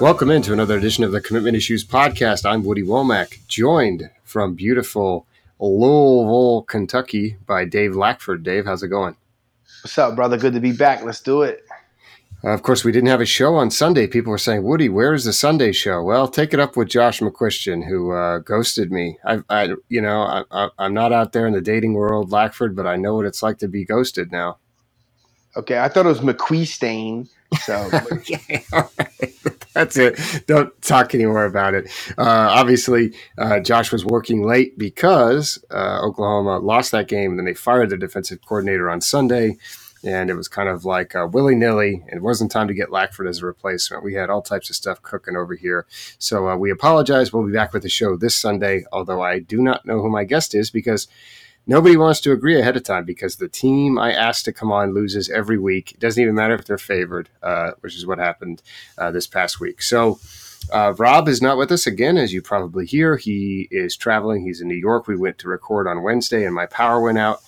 Welcome into another edition of the Commitment Issues podcast. I'm Woody Wommack, joined from beautiful Louisville, Kentucky by Dave Lackford. Dave, how's it going? What's up, brother? Good to be back. Let's do it. Uh, of course, we didn't have a show on Sunday. People were saying, "Woody, where's the Sunday show?" Well, take it up with Josh McCuistion, who uh, ghosted me. I, I, you know, I, am not out there in the dating world, Lackford, but I know what it's like to be ghosted now. Okay, I thought it was McQuistain. So that's it. Don't talk anymore about it. Uh, obviously, uh, Josh was working late because uh, Oklahoma lost that game, and then they fired their defensive coordinator on Sunday and it was kind of like willy nilly. It wasn't time to get Lackford as a replacement. We had all types of stuff cooking over here. So uh, we apologize. We'll be back with the show this Sunday, although I do not know who my guest is because nobody wants to agree ahead of time because the team I asked to come on loses every week. It doesn't even matter if they're favored, uh, which is what happened uh, this past week. So. Uh, Rob is not with us again, as you probably hear. He is traveling. He's in New York. We went to record on Wednesday, and my power went out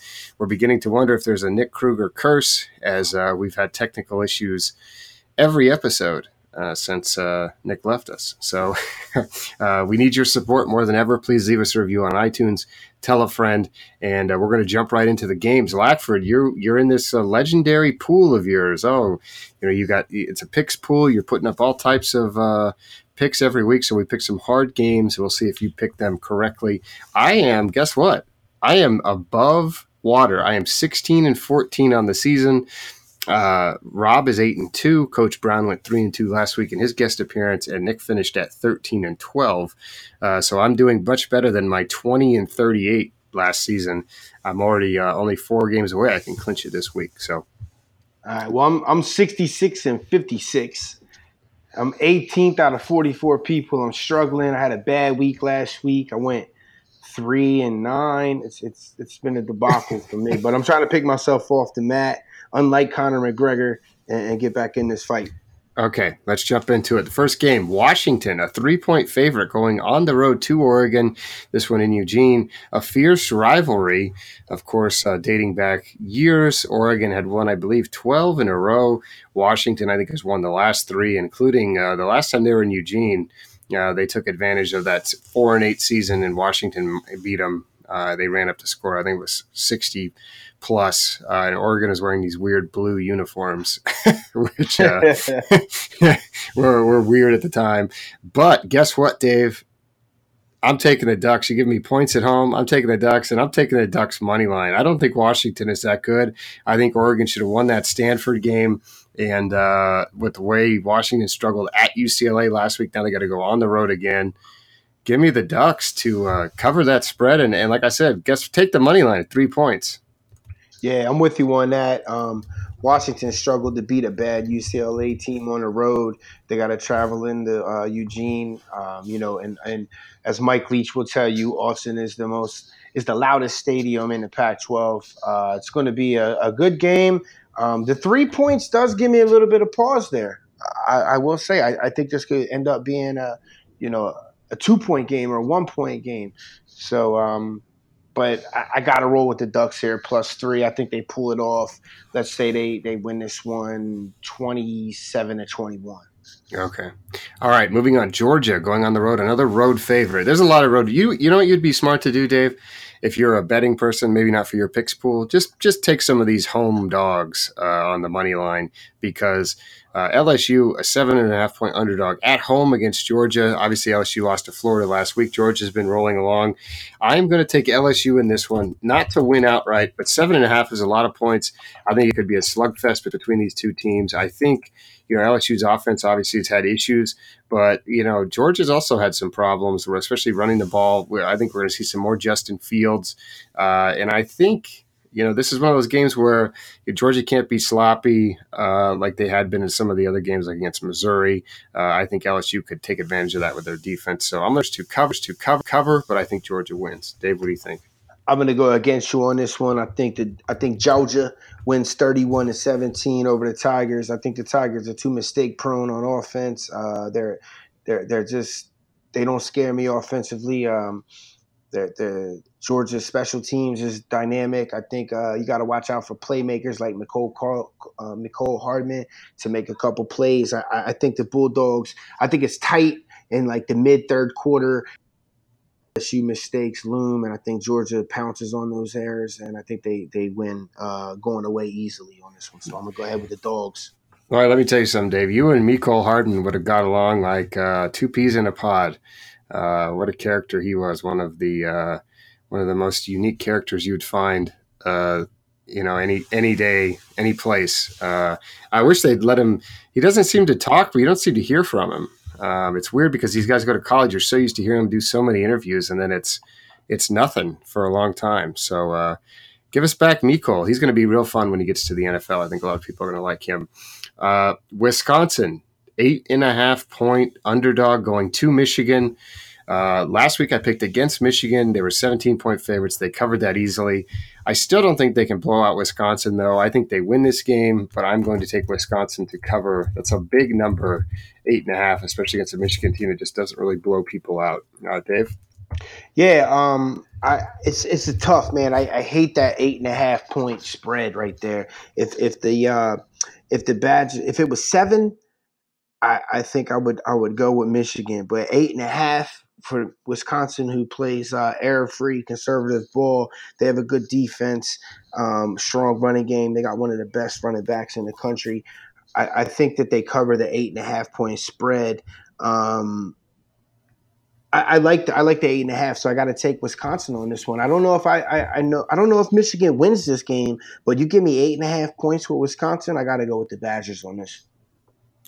we're beginning to wonder if there's a Nick Krueger curse, as uh, we've had technical issues every episode uh, since uh, Nick left us. So uh, we need your support more than ever. Please leave us a review on iTunes, tell a friend, and uh, we're going to jump right into the games. Lackford, you're you're in this uh, legendary pool of yours. Oh, you know you got it's a picks pool. You're putting up all types of picks every week. So we pick some hard games. We'll see if you pick them correctly. I am. Guess what? I am above water. I am 16 and 14 on the season. Uh, Rob is eight and two. Coach Brown went three and two last week in his guest appearance, and Nick finished at 13 and 12. Uh, so I'm doing much better than my 20 and 38 last season. I'm already uh, only four games away. I can clinch it this week. So, all right. Well, I'm I'm 66 and 56. I'm 18th out of 44 people. I'm struggling. I had a bad week last week. I went three and nine. It's it's it's been a debacle for me. But I'm trying to pick myself off the mat, unlike Conor McGregor, and, and get back in this fight. Okay, let's jump into it. The first game, Washington, a three point favorite going on the road to Oregon. This one in Eugene. A fierce rivalry, of course, uh, dating back years. Oregon had won, I believe, 12 in a row. Washington, I think, has won the last three, including uh, the last time they were in Eugene. Uh, they took advantage of that four and eight season in Washington, beat them. Uh, they ran up to score, I think it was 60 plus. Uh, and Oregon is wearing these weird blue uniforms, which uh, were, were weird at the time. But guess what, Dave? I'm taking the Ducks. You give me points at home. I'm taking the Ducks, and I'm taking the Ducks money line. I don't think Washington is that good. I think Oregon should have won that Stanford game. And uh, with the way Washington struggled at UCLA last week, now they got to go on the road again. Give me the Ducks to uh, cover that spread, and, and like I said, guess take the money line at three points. Yeah, I'm with you on that. Um, Washington struggled to beat a bad UCLA team on the road. They got to travel into uh, Eugene, um, you know, and and as Mike Leach will tell you, Autzen is the most is the loudest stadium in the Pac-12. Uh, it's going to be a, a, good game. Um, the three points does give me a little bit of pause there. I, I will say I, I, think this could end up being a you know a two point game or a one point game. So um, but I, I got to roll with the Ducks here, plus three. I think they pull it off. Let's say they they win this one 27 to 21. Okay. All right. Moving on. Georgia going on the road. Another road favorite. There's a lot of road. You you know what you'd be smart to do, Dave? If you're a betting person, maybe not for your picks pool, just just take some of these home dogs uh, on the money line because uh, LSU, a seven and a half point underdog at home against Georgia. Obviously, LSU lost to Florida last week. Georgia's been rolling along. I'm going to take LSU in this one, not to win outright, but seven and a half is a lot of points. I think it could be a slugfest between these two teams. I think you know LSU's offense obviously has had issues, but you know Georgia's also had some problems, especially running the ball. I think we're going to see some more Justin Fields, uh, and I think you know, this is one of those games where Georgia can't be sloppy uh, like they had been in some of the other games, like against Missouri. Uh, I think LSU could take advantage of that with their defense. So I'm going to cover to cover cover, but I think Georgia wins. Dave, what do you think? I'm going to go against you on this one. I think that I think Georgia wins 31 to 17 over the Tigers. I think the Tigers are too mistake prone on offense. Uh, they're they're they're just they don't scare me offensively. Um, the Georgia special teams is dynamic. I think uh, you got to watch out for playmakers like Nicole Carl, uh, Mecole Hardman to make a couple plays. I, I think the Bulldogs. I think it's tight in like the mid third quarter. Few mistakes loom, and I think Georgia pounces on those errors, and I think they they win uh, going away easily on this one. So I'm gonna go ahead with the dogs. All right, let me tell you something, Dave. You and Mecole Hardman would have got along like uh, two peas in a pod. Uh, what a character he was! One of the uh, one of the most unique characters you'd find, uh, you know, any any day, any place. Uh, I wish they'd let him. He doesn't seem to talk, but you don't seem to hear from him. Um, it's weird because these guys go to college. You're so used to hearing them do so many interviews, and then it's it's nothing for a long time. So uh, give us back Mecole. He's going to be real fun when he gets to the NFL. I think a lot of people are going to like him. Uh, Wisconsin, eight and a half point underdog going to Michigan. Uh, last week I picked against Michigan. They were 17 point favorites. They covered that easily. I still don't think they can blow out Wisconsin, though. I think they win this game, but I'm going to take Wisconsin to cover. That's a big number, eight and a half, especially against a Michigan team that just doesn't really blow people out. Uh, Dave? Yeah, um, I it's it's a tough man. I, I hate that eight and a half point spread right there. If if the uh, if the badge if it was seven, I, I think I would I would go with Michigan. But eight and a half for Wisconsin, who plays uh, error free conservative ball, they have a good defense, um, strong running game. They got one of the best running backs in the country. I, I think that they cover the eight and a half point spread. Um, I, like the, I like the eight and a half, so I got to take Wisconsin on this one. I don't know if I, I, I know I don't know if Michigan wins this game, but you give me eight and a half points with Wisconsin, I got to go with the Badgers on this.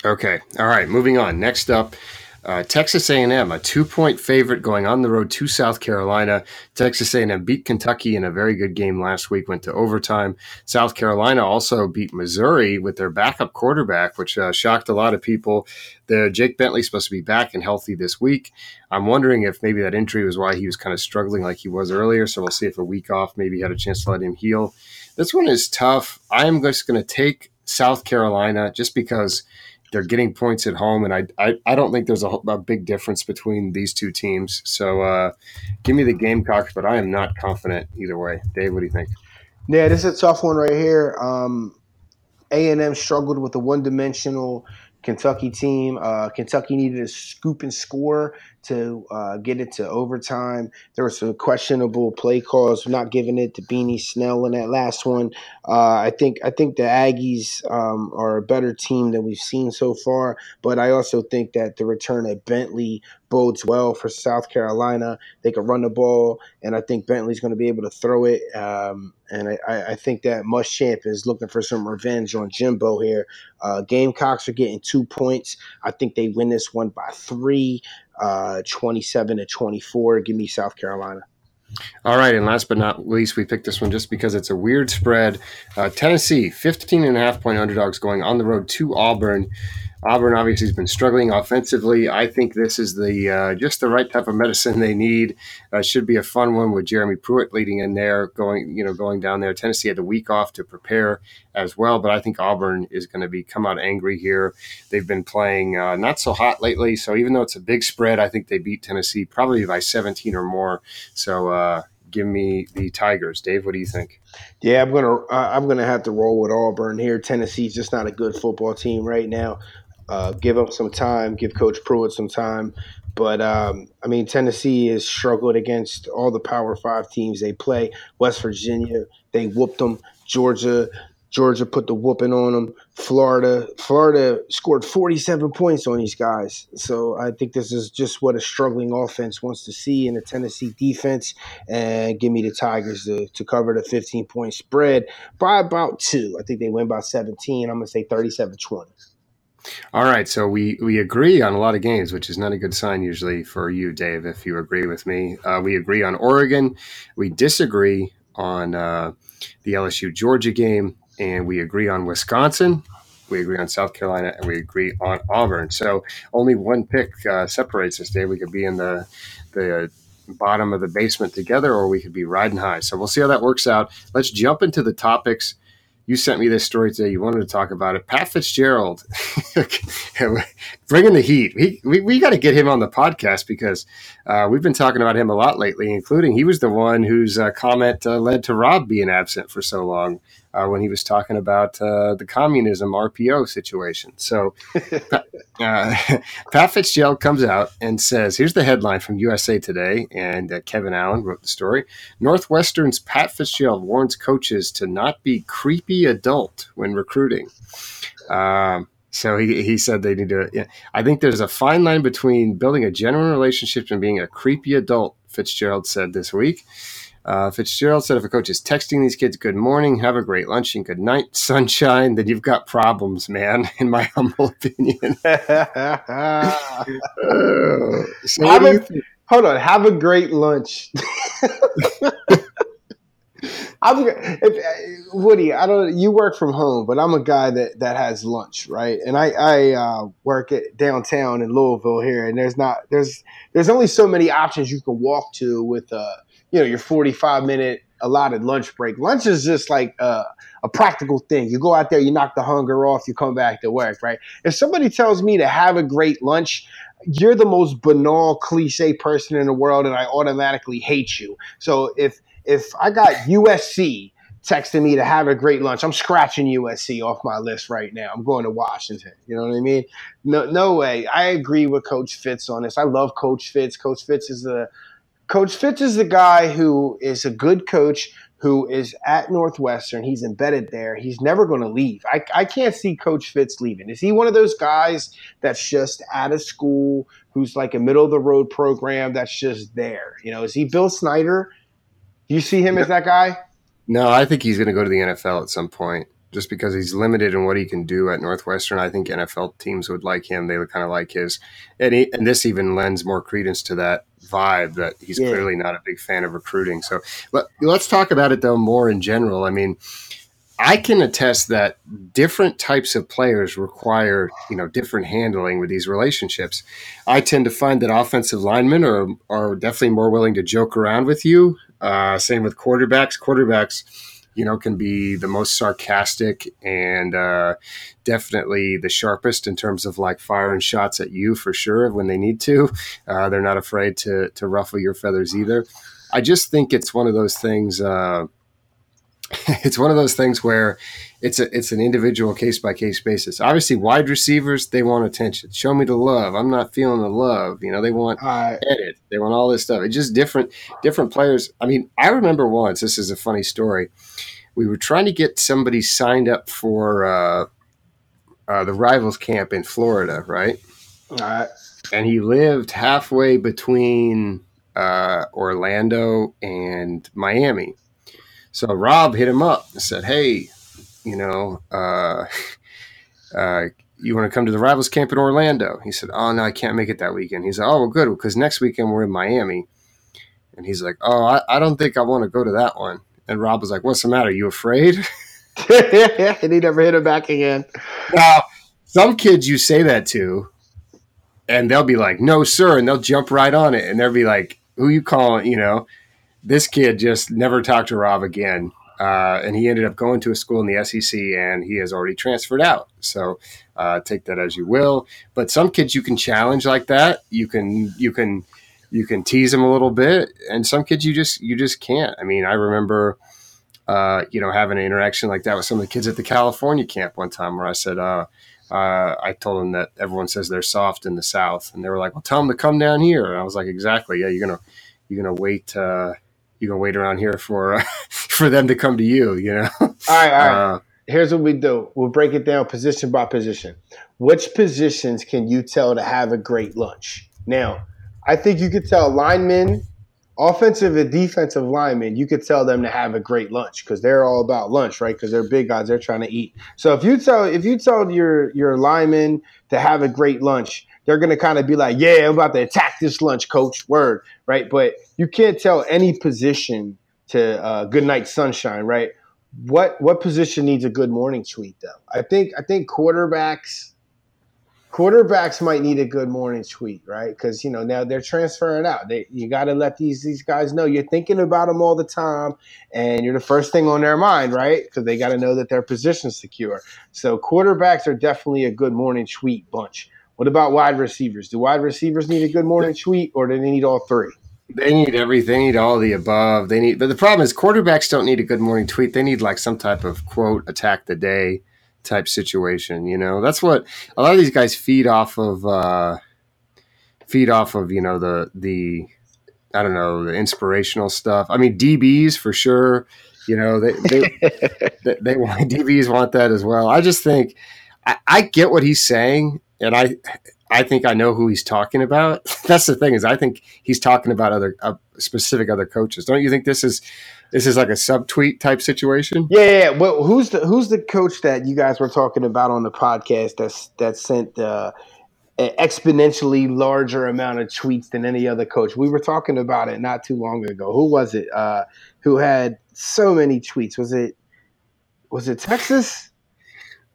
Okay, all right. Moving on. Next up, uh, Texas A&M, a two-point favorite going on the road to South Carolina. Texas A&M beat Kentucky in a very good game last week, went to overtime. South Carolina also beat Missouri with their backup quarterback, which uh, shocked a lot of people. The Jake Bentley's supposed to be back and healthy this week. I'm wondering if maybe that injury was why he was kind of struggling like he was earlier. So we'll see if a week off maybe had a chance to let him heal. This one is tough. I'm just going to take South Carolina just because – they're getting points at home, and I I, I don't think there's a, a, big difference between these two teams. So uh, give me the Gamecocks, but I am not confident either way. Dave, what do you think? Yeah, this is a tough one right here. Um, A and M struggled with a one-dimensional Kentucky team. Uh, Kentucky needed a scoop and score to uh, get it to overtime. There were some questionable play calls, not giving it to Benny Snell in that last one. Uh, I think I think the Aggies um, are a better team than we've seen so far, but I also think that the return of Bentley bodes well for South Carolina. They can run the ball, and I think Bentley's going to be able to throw it. Um, and I, I, think that Muschamp is looking for some revenge on Jimbo here. Uh, Gamecocks are getting two points. I think they win this one by three uh, 27 to 24. Give me South Carolina. All right, and last but not least, we picked this one just because it's a weird spread. Uh, Tennessee, 15 and a half point underdogs going on the road to Auburn. Auburn obviously has been struggling offensively. I think this is the uh, just the right type of medicine they need. Uh, should be a fun one with Jeremy Pruitt leading in there, going you know going down there. Tennessee had the week off to prepare as well, but I think Auburn is going to be come out angry here. They've been playing uh, not so hot lately, so even though it's a big spread, I think they beat Tennessee probably by 17 or more. So uh, give me the Tigers. Dave, what do you think? Yeah, I'm gonna uh, I'm gonna have to roll with Auburn here. Tennessee's just not a good football team right now. Uh, give them some time, give Coach Pruitt some time. But um, I mean, Tennessee has struggled against all the Power Five teams they play. West Virginia, they whooped them. Georgia, Georgia put the whooping on them. Florida, Florida scored 47 points on these guys. So I think this is just what a struggling offense wants to see in a Tennessee defense. And give me the Tigers to, to cover the 15 point spread by about two. I think they win by 17. I'm going to say 37 20. All right, so we we agree on a lot of games, which is not a good sign usually for you, Dave. If you agree with me, uh, we agree on Oregon. We disagree on uh, the LSU Georgia game, and we agree on Wisconsin. We agree on South Carolina, and we agree on Auburn. So only one pick uh, separates us, Dave. We could be in the the bottom of the basement together, or we could be riding high. So we'll see how that works out. Let's jump into the topics you sent me this story today. You wanted to talk about it. Pat Fitzgerald, bringing the heat. We, we, we got to get him on the podcast because uh, we've been talking about him a lot lately, including he was the one whose uh, comment uh, led to Rob being absent for so long uh, when he was talking about uh, the communism RPO situation. So uh, Pat Fitzgerald comes out and says, here's the headline from USA Today, and Kevin Allen wrote the story. Northwestern's Pat Fitzgerald warns coaches to not be creepy adult when recruiting. Um, so he, he said they need to. Yeah, I think there's a fine line between building a genuine relationship and being a creepy adult. Fitzgerald said this week. Uh, Fitzgerald said if a coach is texting these kids "Good morning, have a great lunch, and good night, sunshine," then you've got problems, man. In my humble opinion. uh, so what do you think? Hold on, have a great lunch. I'm if, Woody. I don't. You work from home, but I'm a guy that that has lunch, right? And I I uh, work at downtown in Louisville here, and there's not there's there's only so many options you can walk to with uh you know your 45 minute allotted lunch break. Lunch is just like a, a practical thing. You go out there, you knock the hunger off, you come back to work, right? If somebody tells me to have a great lunch, you're the most banal cliche person in the world and I automatically hate you. So if if I got USC texting me to have a great lunch, I'm scratching USC off my list right now. I'm going to Washington. You know what I mean? No, no way. I agree with Coach Fitz on this. I love Coach Fitz. Coach Fitz is a Coach Fitz is the guy who is a good coach who is at Northwestern. He's embedded there. He's never going to leave. I, I can't see Coach Fitz leaving. Is he one of those guys that's just out of school, who's like a middle of the road program that's just there? You know, is he Bill Snyder? Do you see him as that guy? No, I think he's going to go to the NFL at some point just because he's limited in what he can do at Northwestern. I think NFL teams would like him. They would kind of like his, and, he, and this even lends more credence to that vibe that he's yeah. clearly not a big fan of recruiting. So let, let's talk about it though more in general. I mean, I can attest that different types of players require, you know, different handling with these relationships. I tend to find that offensive linemen are are definitely more willing to joke around with you uh, same with quarterbacks. Quarterbacks, you know, can be the most sarcastic and uh, definitely the sharpest in terms of like firing shots at you for sure when they need to. Uh, they're not afraid to to ruffle your feathers either. I just think it's one of those things. Uh, it's one of those things where it's a it's an individual case by case basis. Obviously, wide receivers they want attention. Show me the love. I'm not feeling the love. You know, they want uh, edit. They want all this stuff. It's just different different players. I mean, I remember once. This is a funny story. We were trying to get somebody signed up for uh, uh, the rivals camp in Florida, right? Uh, and he lived halfway between uh, Orlando and Miami. So Rob hit him up and said, "Hey, you know, uh, uh, you want to come to the rivals camp in Orlando? He said, oh, no, I can't make it that weekend. He said, oh, well, good, because next weekend we're in Miami. And he's like, oh, I, I don't think I want to go to that one. And Rob was like, what's the matter? You afraid? and he never hit him back again. Now, some kids you say that to, and they'll be like, no, sir. And they'll jump right on it. And they'll be like, who you calling? You know, this kid just never talked to Rob again. Uh, and he ended up going to a school in the SEC, and he has already transferred out. So uh, take that as you will. But some kids you can challenge like that. You can you can you can tease them a little bit, and some kids you just you just can't. I mean, I remember. Uh, you know, having an interaction like that with some of the kids at the California camp one time, where I said, uh, uh, I told them that everyone says they're soft in the South, and they were like, "Well, tell them to come down here." And I was like, "Exactly, yeah, you're gonna you're gonna wait uh, you can wait around here for uh, for them to come to you. You know. All right, all right. Uh, Here's what we do. We'll break it down position by position. Which positions can you tell to have a great lunch? Now, I think you could tell linemen, offensive and defensive linemen, you could tell them to have a great lunch because they're all about lunch, right? Because they're big guys, they're trying to eat. So if you tell if you tell your your linemen to have a great lunch, they're going to kind of be like, yeah, I'm about to attack this lunch, coach. Word, right? But you can't tell any position to uh, good night sunshine, right? What what position needs a good morning tweet though? I think I think quarterbacks. quarterbacks might need a good morning tweet, right? Because you know now they're transferring out. They, you got to let these these guys know you're thinking about them all the time, and you're the first thing on their mind, right? Because they got to know that their position's secure. So quarterbacks are definitely a good morning tweet bunch. What about wide receivers? Do wide receivers need a good morning tweet, or do they need all three? They need everything. They need all the above. They need, but the problem is quarterbacks don't need a good morning tweet. They need like some type of quote attack the day type situation. You know, that's what a lot of these guys feed off of. Uh, feed off of you know the the I don't know the inspirational stuff. I mean DBs for sure. You know they they, they, they want DBs want that as well. I just think I, I get what he's saying, and I I think I know who he's talking about. That's the thing is I think he's talking about other uh, specific other coaches. Don't you think this is this is like a subtweet type situation? Yeah, yeah. Well, who's the who's the coach that you guys were talking about on the podcast that's that sent uh, an exponentially larger amount of tweets than any other coach? We were talking about it not too long ago. Who was it? Uh, who had so many tweets? Was it was it Texas?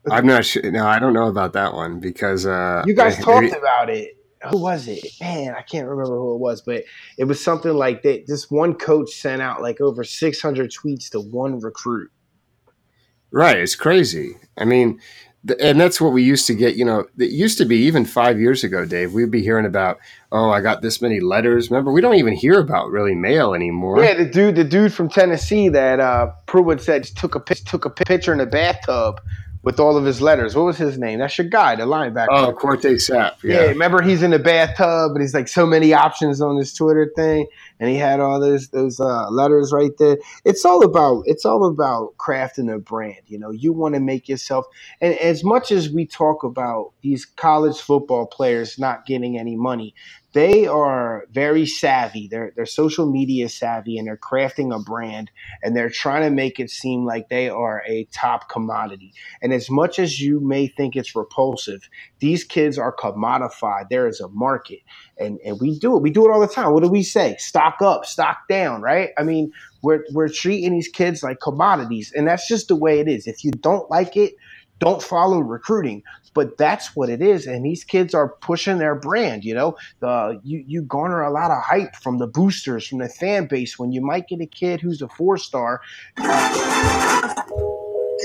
I'm not sure. No, I don't know about that one because uh, you guys talked about it. Who was it? Man, I can't remember who it was, but it was something like that. This one coach sent out like over 600 tweets to one recruit. Right, it's crazy. I mean, and that's what we used to get. You know, it used to be even five years ago, Dave. We'd be hearing about, oh, I got this many letters. Remember, we don't even hear about really mail anymore. Yeah, the dude, the dude from Tennessee that uh, Pruitt said took a took a picture in a bathtub with all of his letters. What was his name? That's your guy, the linebacker. Oh, Corte Sapp. Yeah. yeah. remember he's in the bathtub, but he's like so many options on his Twitter thing, and he had all those those uh, letters right there. It's all about it's all about crafting a brand. You know, you want to make yourself. And as much as we talk about these college football players not getting any money, they are very savvy. They're they're social media savvy and they're crafting a brand and they're trying to make it seem like they are a top commodity. And as much as you may think it's repulsive, these kids are commodified. There is a market. And and we do it. We do it all the time. What do we say? Stock up, stock down, right? I mean, we're we're treating these kids like commodities. And that's just the way it is. If you don't like it, don't follow recruiting but that's what it is and these kids are pushing their brand you know? The you you garner a lot of hype from the boosters from the fan base when you might get a kid who's a four star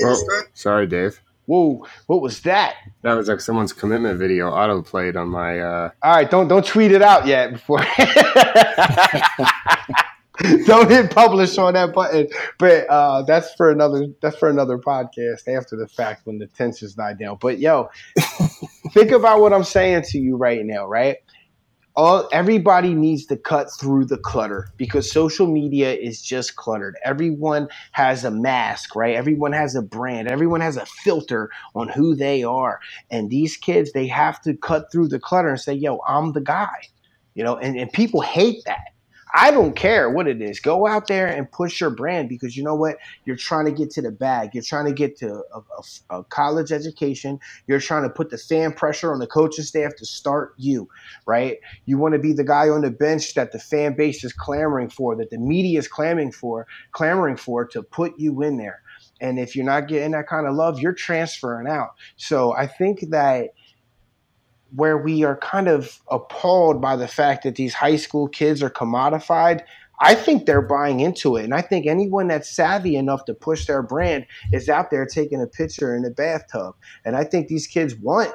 oh, sorry dave. Whoa, what was that? That was like someone's commitment video auto played on my uh All right, don't don't tweet it out yet before don't hit publish on that button. But uh, that's for another that's for another podcast after the fact when the tensions die down. But yo, think about what I'm saying to you right now, right? All everybody needs to cut through the clutter because social media is just cluttered. Everyone has a mask, right? Everyone has a brand. Everyone has a filter on who they are. And these kids, they have to cut through the clutter and say, yo, I'm the guy. You know, and, and people hate that I don't care what it is. Go out there and push your brand because you know what? You're trying to get to the bag. You're trying to get to a, a, a, college education. You're trying to put the fan pressure on the coaching staff to start you, right? You want to be the guy on the bench that the fan base is clamoring for, that the media is clamoring for, clamoring for to put you in there. And if you're not getting that kind of love, you're transferring out. So I think that – where we are kind of appalled by the fact that these high school kids are commodified. I think they're buying into it. And I think anyone that's savvy enough to push their brand is out there taking a picture in the bathtub. And I think these kids want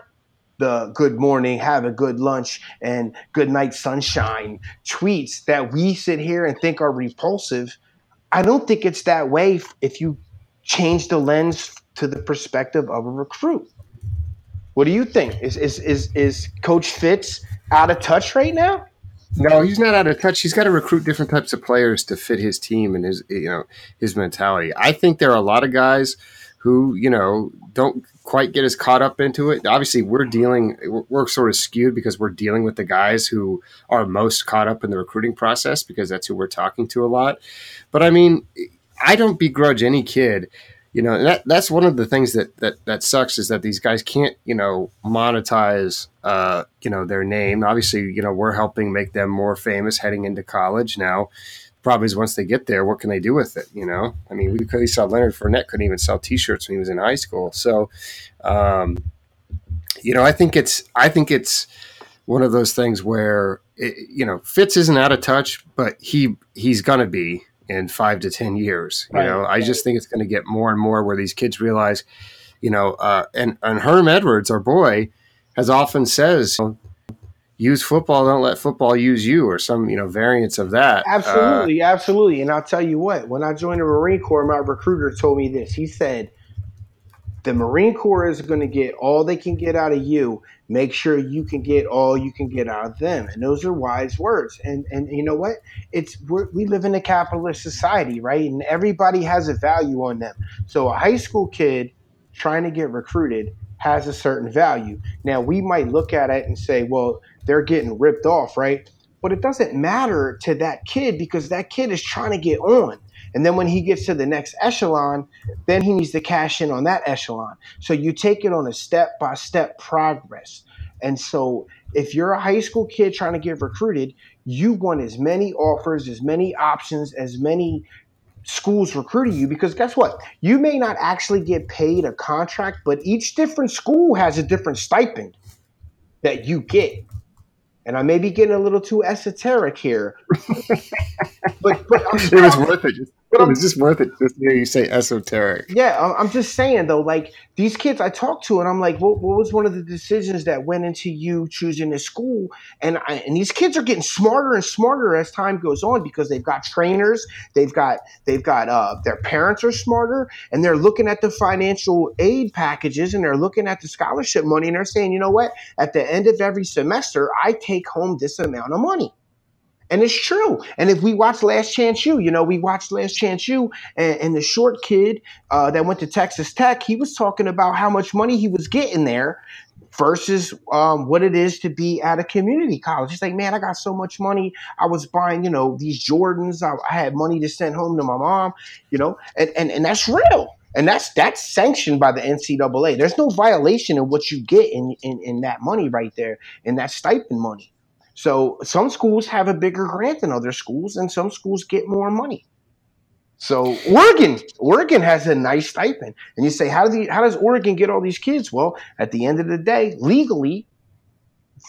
the good morning, have a good lunch, and good night sunshine tweets that we sit here and think are repulsive. I don't think it's that way if you change the lens to the perspective of a recruit. What do you think? Is is is is Coach Fitz out of touch right now? No, he's not out of touch. He's got to recruit different types of players to fit his team and his you know his mentality. I think there are a lot of guys who you know don't quite get as caught up into it. Obviously, we're dealing we're, sort of skewed because we're dealing with the guys who are most caught up in the recruiting process because that's who we're talking to a lot. But I mean, I don't begrudge any kid you know that that's one of the things that that that sucks is that these guys can't you know monetize uh you know their name. Obviously you know we're helping make them more famous heading into college now. Probably is once they get there what can they do with it you know? I mean we could saw leonard Fournette couldn't even sell t-shirts when he was in high school. So um you know, I think it's I think it's one of those things where it, you know Fitz isn't out of touch, but he he's gonna be in five to ten years. You right, know, I just think it's going to get more and more where these kids realize, you know, uh, and and Herm Edwards, our boy, has often says, use football, don't let football use you, or some you know variants of that. Absolutely, uh, absolutely. And I'll tell you what, when I joined the Marine Corps, my recruiter told me this. He said, the Marine Corps is going to get all they can get out of you. Make sure you can get all you can get out of them. And those are wise words. And and you know what? It's we live in a capitalist society, right? And everybody has a value on them. So a high school kid trying to get recruited has a certain value. Now we might look at it and say, well, they're getting ripped off, right? But it doesn't matter to that kid because that kid is trying to get on. And then when he gets to the next echelon, then he needs to cash in on that echelon. So you take it on a step by step progress. And so if you're a high school kid trying to get recruited, you want as many offers, as many options, as many schools recruiting you because guess what? You may not actually get paid a contract, but each different school has a different stipend that you get and I may be getting a little too esoteric here, but, but it was worth it. Just, it was just worth it just to hear you say esoteric. Yeah, I'm just saying though, like these kids I talked to, and I'm like, what, what was one of the decisions that went into you choosing this school? And I, and these kids are getting smarter and smarter as time goes on because they've got trainers, they've got they've got uh, their parents are smarter, and they're looking at the financial aid packages, and they're looking at the scholarship money, and they're saying, you know what? At the end of every semester, I take home this amount of money. And it's true. And if we watch Last Chance U, you know, we watched Last Chance U, and, and the short kid uh, that went to Texas Tech, he was talking about how much money he was getting there versus um, what it is to be at a community college. He's like, man, I got so much money. I was buying, you know, these Jordans. I, I had money to send home to my mom, you know, and, and, and that's real. And that's that's sanctioned by the NCAA. There's no violation of what you get in, in, in that money right there, in that stipend money. So some schools have a bigger grant than other schools, and some schools get more money. So Oregon, Oregon has a nice stipend, and you say, how do the, how does Oregon get all these kids? Well, at the end of the day, legally,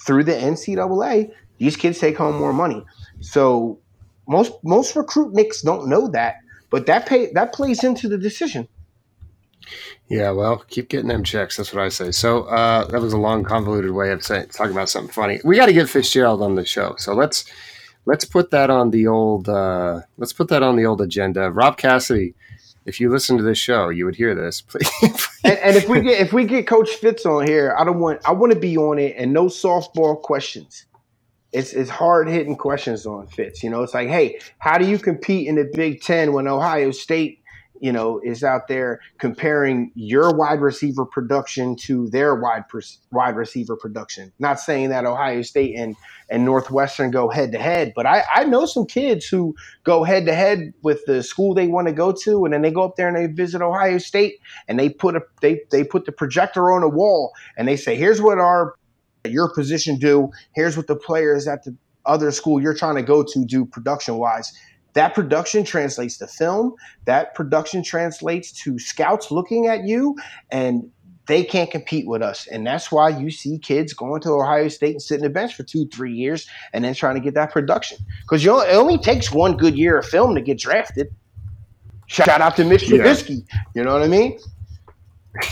through the NCAA, these kids take home more money. So most most recruitniks don't know that, but that pay that plays into the decision. Yeah, well, keep getting them checks. That's what I say. So uh, that was a long, convoluted way of saying talking about something funny. We got to get Fitzgerald on the show. So let's let's put that on the old uh, let's put that on the old agenda. Rob Cassidy, if you listen to this show, you would hear this. Please. and, and if we get if we get Coach Fitz on here, I don't want I want to be on it and no softball questions. It's it's hard hitting questions on Fitz. You know, it's like, hey, how do you compete in the Big Ten when Ohio State you know, is out there comparing your wide receiver production to their wide wide receiver production. Not saying that Ohio State and and Northwestern go head to head, but I, I know some kids who go head to head with the school they want to go to, and then they go up there and they visit Ohio State, and they put a they they put the projector on a wall, and they say, here's what our your position do. Here's what the players at the other school you're trying to go to do production wise that production translates to film. That production translates to scouts looking at you, and they can't compete with us. And that's why you see kids going to Ohio State and sitting the bench for two, three years and then trying to get that production. Because it only takes one good year of film to get drafted. Shout out to Mitch Trubisky. Yeah. You know what I mean?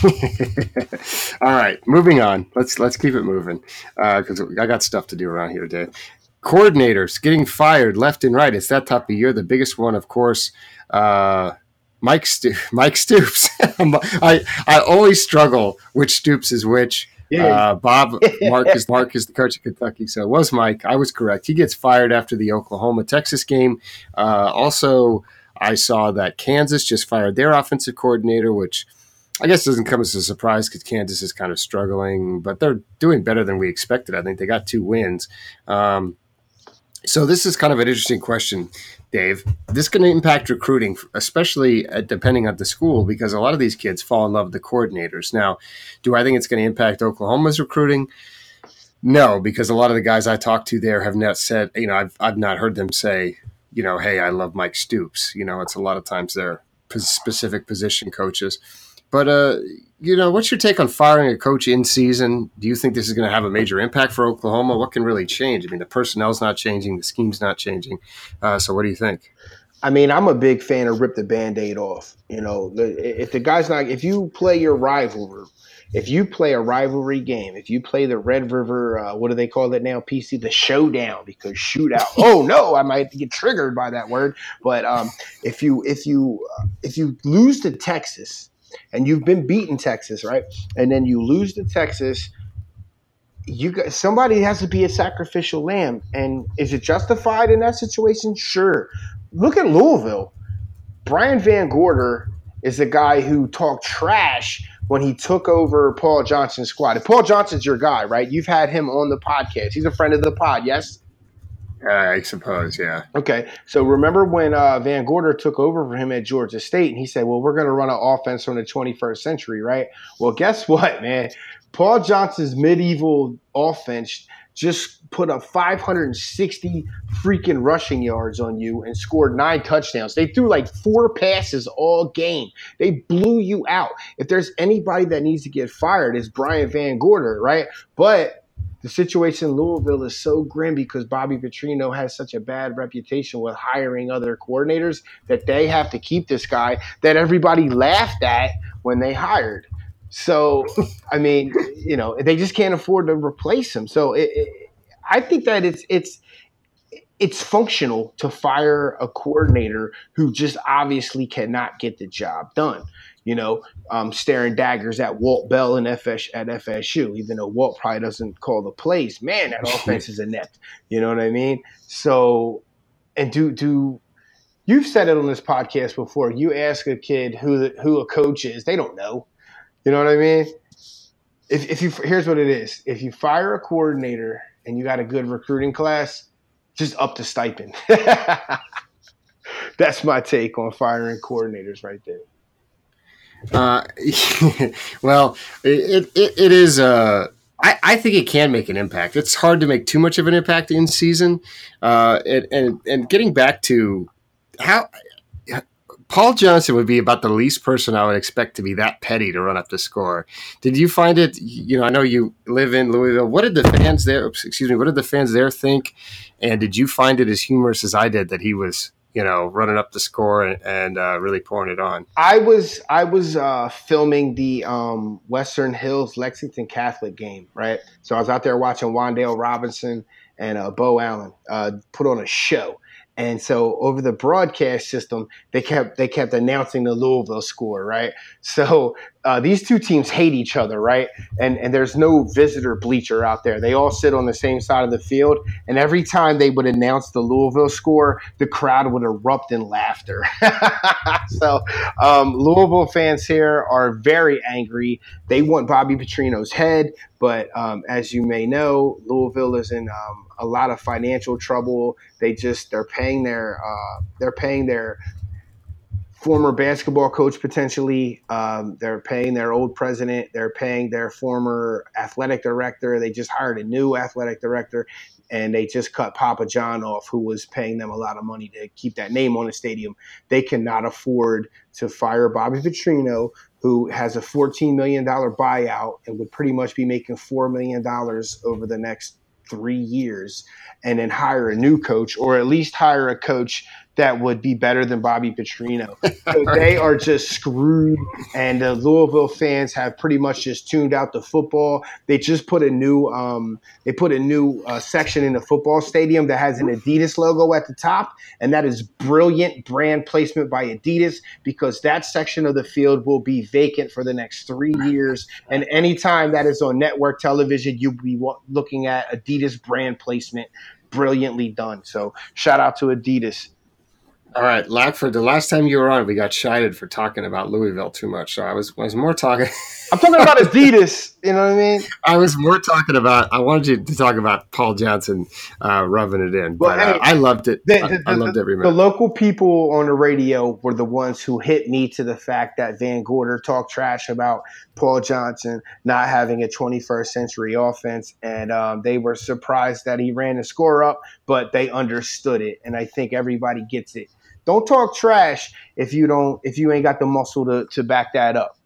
All right, moving on. Let's let's keep it moving because uh, I got stuff to do around here today coordinators getting fired left and right. It's that type of year. The biggest one, of course, uh, Mike Sto- Mike Stoops. I I always struggle which Stoops is which. Uh, Bob Mark is Mark is the coach of Kentucky, so it was Mike. I was correct. He gets fired after the Oklahoma Texas game. Uh, also, I saw that Kansas just fired their offensive coordinator, which I guess doesn't come as a surprise because Kansas is kind of struggling, but they're doing better than we expected. I think they got two wins. Um, so this is kind of an interesting question, Dave. This can impact recruiting, especially depending on the school, because a lot of these kids fall in love with the coordinators. Now, do I think it's going to impact Oklahoma's recruiting? No, because a lot of the guys I talked to there have not said, you know, I've, I've not heard them say, you know, hey, I love Mike Stoops. You know, it's a lot of times they're specific position coaches. But, uh, you know, what's your take on firing a coach in season? Do you think this is going to have a major impact for Oklahoma? What can really change? I mean, the personnel's not changing, the scheme's not changing. Uh, so, what do you think? I mean, I'm a big fan of rip the band-aid off. You know, if the guy's not, if you play your rival, if you play a rivalry game, if you play the Red River, uh, what do they call it now? PC, the showdown because shootout. oh no, I might get triggered by that word. But um, if you if you uh, if you lose to Texas and you've been beaten Texas, right, and then you lose to Texas you got somebody has to be a sacrificial lamb and is it justified in that situation sure look at louisville brian VanGorder is the guy who talked trash when he took over Paul Johnson's squad. And Paul Johnson's your guy, right? You've had him on the podcast. He's a friend of the pod, yes? Uh, I suppose, yeah. Okay, so remember when uh, VanGorder took over for him at Georgia State, and he said, "Well, we're going to run an offense from the 21st century, right?" Well, guess what, man? Paul Johnson's medieval offense just put up 560 freaking rushing yards on you and scored nine touchdowns. They threw like four passes all game. They blew you out. If there's anybody that needs to get fired, it's Brian VanGorder, right? But the situation in Louisville is so grim because Bobby Petrino has such a bad reputation with hiring other coordinators that they have to keep this guy that everybody laughed at when they hired. So, I mean, you know, they just can't afford to replace him. So, it, it, I think that it's it's it's functional to fire a coordinator who just obviously cannot get the job done. You know, um, staring daggers at Walt Bell and FS at FSU, even though Walt probably doesn't call the plays. Man, that offense is inept. You know what I mean? So, and do do you've said it on this podcast before? You ask a kid who the, who a coach is, they don't know. You know what I mean? If, if you here's what it is: if you fire a coordinator and you got a good recruiting class, just up the stipend. That's my take on firing coordinators right there. Uh, well, it, it, it is. Uh, I, I think it can make an impact. It's hard to make too much of an impact in season. Uh, and, and, and getting back to how Paul Johnson would be about the least person I would expect to be that petty to run up the score. Did you find it? You know, I know you live in Louisville. What did the fans there? Excuse me. What did the fans there think? And did you find it as humorous as I did that he was, you know, running up the score and, and uh, really pouring it on? I was I was uh, filming the um, Western Hills Lexington Catholic game, right? So I was out there watching Wan'Dale Robinson and uh, Beau Allen uh, put on a show and so over the broadcast system, they kept they kept announcing the Louisville score, right? So uh, these two teams hate each other, right? And and there's no visitor bleacher out there. They all sit on the same side of the field, and every time they would announce the Louisville score, the crowd would erupt in laughter. so um, Louisville fans here are very angry. They want Bobby Petrino's head, but um, as you may know, Louisville is in um, a lot of financial trouble. They just they're paying their uh, they're paying their former basketball coach potentially. Um, they're paying their old president. They're paying their former athletic director. They just hired a new athletic director, and they just cut Papa John off, who was paying them a lot of money to keep that name on the stadium. They cannot afford to fire Bobby Petrino, who has a $14 million buyout and would pretty much be making $4 million over the next three years and then hire a new coach or at least hire a coach that would be better than Bobby Petrino. So they are just screwed, and the Louisville fans have pretty much just tuned out the football. They just put a new um, they put a new uh, section in the football stadium that has an Adidas logo at the top, and that is brilliant brand placement by Adidas because that section of the field will be vacant for the next three years. And anytime that is on network television, you'll be looking at Adidas brand placement brilliantly done. So shout out to Adidas. All right, Lackford. The last time you were on, we got chided for talking about Louisville too much. So I was was more talking. I'm talking about Adidas. You know what I mean? I was more talking about. I wanted you to talk about Paul Johnson uh, rubbing it in, but well, uh, I loved it. The, the, I, I, loved every minute. The local people on the radio were the ones who hit me to the fact that VanGorder talked trash about Paul Johnson not having a 21st century offense, and um, they were surprised that he ran the score up, but they understood it, and I think everybody gets it don't talk trash if you don't if you ain't got the muscle to, to back that up.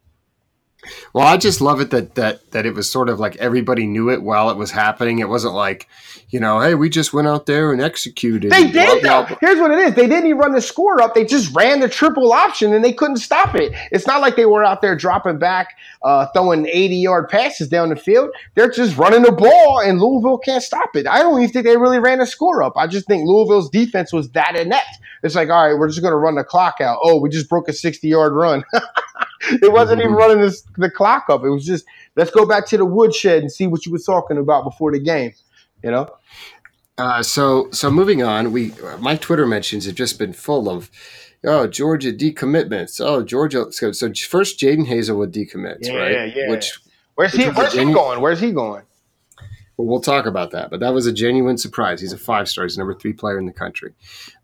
Well, I just love it that that that it was sort of like everybody knew it while it was happening. It wasn't like, you know, hey, we just went out there and executed. They did though. Here's what it is: they didn't even run the score up. They just ran the triple option and they couldn't stop it. It's not like they were out there dropping back, uh, throwing 80 yard passes down the field. They're just running the ball, and Louisville can't stop it. I don't even think they really ran the score up. I just think Louisville's defense was that inept. It's like, all right, we're just going to run the clock out. Oh, we just broke a 60 yard run. it wasn't even running this, the clock up. It was just let's go back to the woodshed and see what you were talking about before the game. You know. Uh, so so moving on, we my Twitter mentions have just been full of oh Georgia decommitments. Oh Georgia. So so first Jadon Haselwood decommits, Yeah, right? yeah. Which Where's he? Which was a Where's he going? Where's he going? Well, we'll talk about that, but that was a genuine surprise. He's a five star. He's number three player in the country.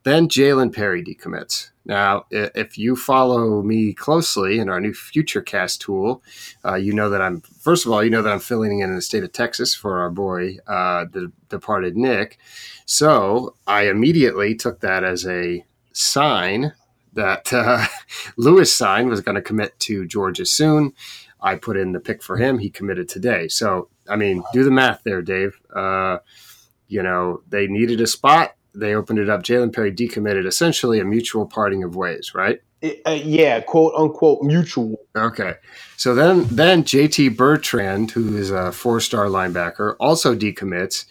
Then Jalen Perry decommits. Now, if you follow me closely in our new FutureCast tool, uh, you know that I'm first of all, you know that I'm filling in in the state of Texas for our boy, uh, the departed Nick. So I immediately took that as a sign that uh, Lewis Cine was going to commit to Georgia soon. I put in the pick for him. He committed today. So, I mean, do the math there, Dave. Uh, you know, they needed a spot. They opened it up. Jalen Perry decommitted, essentially a mutual parting of ways, right? Uh, yeah, quote unquote mutual. Okay. So then, then JT Bertrand, who is a four-star linebacker, also decommits,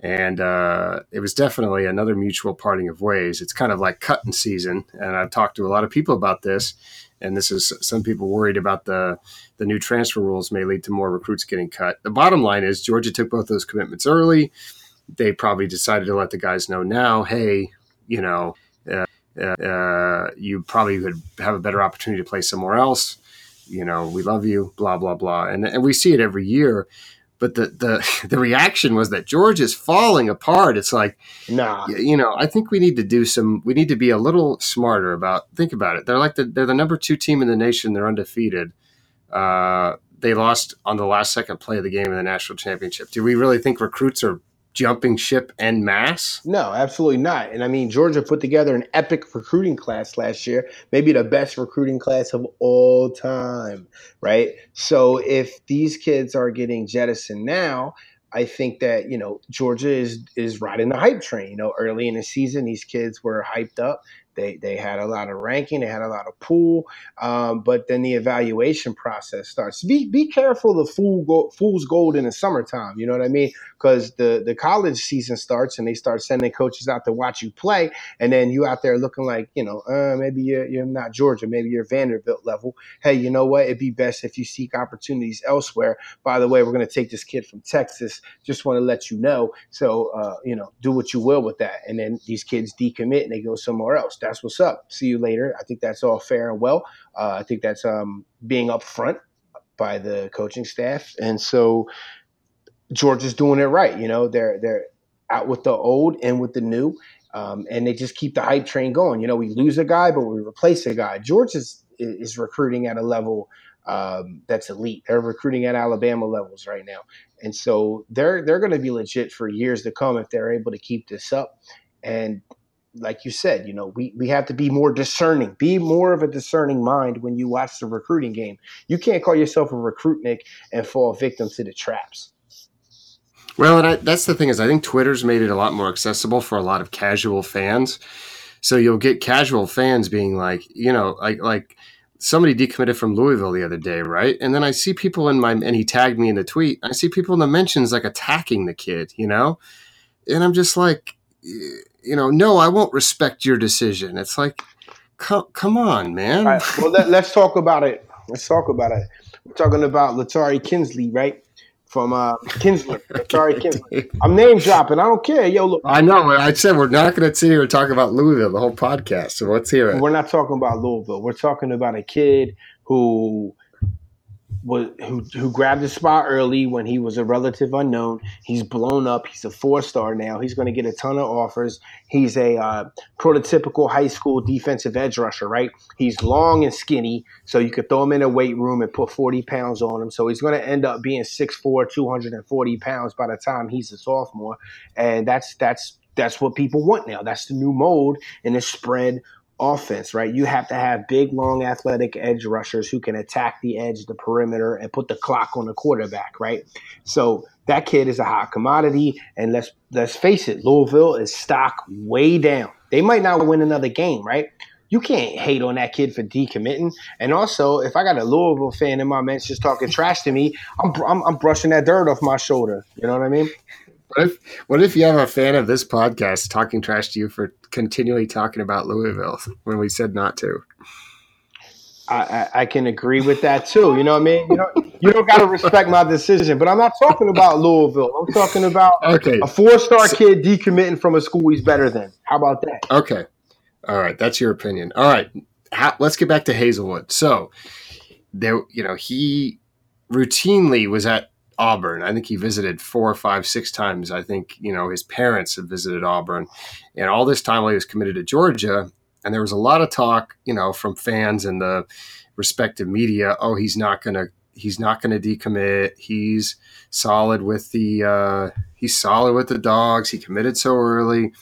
and uh, it was definitely another mutual parting of ways. It's kind of like cutting season, and I've talked to a lot of people about this, and this is some people worried about the the new transfer rules may lead to more recruits getting cut. The bottom line is Georgia took both those commitments early. They probably decided to let the guys know now, hey, you know, uh, uh, you probably would have a better opportunity to play somewhere else. You know, we love you, blah blah blah, and and we see it every year. But the the the reaction was that George is falling apart. It's like Nah. you know, I think we need to do some. We need to be a little smarter about. Think about it. They're like the they're the number two team in the nation. They're undefeated. Uh, they lost on the last second play of the game in the national championship. Do we really think recruits are jumping ship en masse? No, absolutely not. And I mean, Georgia put together an epic recruiting class last year, maybe the best recruiting class of all time, right? So if these kids are getting jettisoned now, I think that you know Georgia is is riding the hype train. You know, early in the season, these kids were hyped up. They they had a lot of ranking, they had a lot of pool, um, but then the evaluation process starts. Be be careful of fool go, fool's gold in the summertime. You know what I mean? Because the the college season starts and they start sending coaches out to watch you play, and then you out there looking like you know uh, maybe you're, you're not Georgia, maybe you're Vanderbilt level. Hey, you know what? It'd be best if you seek opportunities elsewhere. By the way, we're going to take this kid from Texas. Just want to let you know. So uh, you know, do what you will with that. And then these kids decommit and they go somewhere else. That's what's up. See you later. I think that's all fair and well. Uh, I think that's um, being upfront by the coaching staff. And so Georgia's doing it right. You know, they're they're out with the old and with the new. Um, and they just keep the hype train going. You know, we lose a guy, but we replace a guy. Georgia's is recruiting at a level um, that's elite. They're recruiting at Alabama levels right now, and so they're they're going to be legit for years to come if they're able to keep this up. And like you said, you know, we we have to be more discerning. Be more of a discerning mind when you watch the recruiting game. You can't call yourself a recruit, Nick, and fall victim to the traps. Well, and I, that's the thing is, I think Twitter's made it a lot more accessible for a lot of casual fans. So you'll get casual fans being like, you know, like like somebody decommitted from Louisville the other day, right? And then I see people in my and he tagged me in the tweet. I see people in the mentions like attacking the kid, you know, and I'm just like, you know, no, I won't respect your decision. It's like, come, come on, man. Right, well, let, let's talk about it. Let's talk about it. We're talking about Latari Kinsley, right? From uh, Kinsler. Latari Kinsley. I'm name dropping. I don't care. Yo, look, I know. I said we're not going to sit here and talk about Louisville the whole podcast. So let's hear it. we're not talking about Louisville. We're talking about a kid who was who who grabbed the spot early when he was a relative unknown. He's blown up. He's a four star now. He's going to get a ton of offers. He's a uh, prototypical high school defensive edge rusher, right? He's long and skinny, so you could throw him in a weight room and put 40 pounds on him. So he's going to end up being 6'4", 240 pounds by the time he's a sophomore, and that's that's that's what people want now. That's the new mode in the spread offense, right? You have to have big, long, athletic edge rushers who can attack the edge, the perimeter, and put the clock on the quarterback, right? So that kid is a hot commodity, and let's let's face it, Louisville is stock way down. They might not win another game, right? You can't hate on that kid for decommitting. And also, if I got a Louisville fan in my just talking trash to me, I'm, I'm, I'm brushing that dirt off my shoulder. You know what I mean? What if what if you have a fan of this podcast talking trash to you for continually talking about Louisville when we said not to? I, I, I can agree with that too. You know what I mean? You know, you don't got to respect my decision, but I'm not talking about Louisville. I'm talking about Okay. a four star kid decommitting from a school he's better than. How about that? Okay. All right. That's your opinion. All right. How, let's get back to Haselwood. So there, you know, he routinely was at Auburn. I think he visited four, five, six times. I think, you know, his parents had visited Auburn. And all this time while he was committed to Georgia, and there was a lot of talk, you know, from fans and the respective media. Oh, he's not gonna he's not gonna decommit. He's solid with the uh, he's solid with the dogs. He committed so early.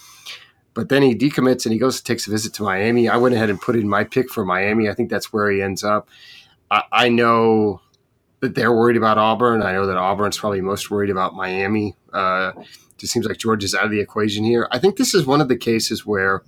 But then he decommits and he goes takes a visit to Miami. I went ahead and put in my pick for Miami. I think that's where he ends up. I, I know that they're worried about Auburn. I know that Auburn's probably most worried about Miami. Uh, just seems like Georgia's out of the equation here. I think this is one of the cases where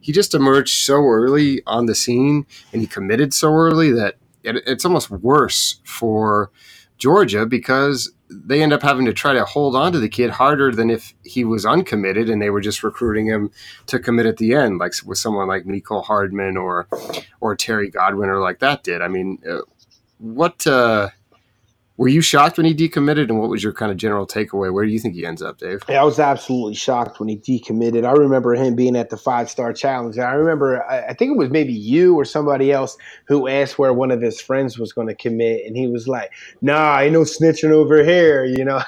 he just emerged so early on the scene and he committed so early that it, it's almost worse for Georgia because they end up having to try to hold on to the kid harder than if he was uncommitted and they were just recruiting him to commit at the end, like with someone like Mecole Hardman or or Terry Godwin or like that did. I mean, uh, what uh, were you shocked when he decommitted, and what was your kind of general takeaway? Where do you think he ends up, Dave? Yeah, I was absolutely shocked when he decommitted. I remember him being at the five star challenge. And I remember, I think it was maybe you or somebody else who asked where one of his friends was going to commit. And he was like, nah, ain't no snitching over here. You know,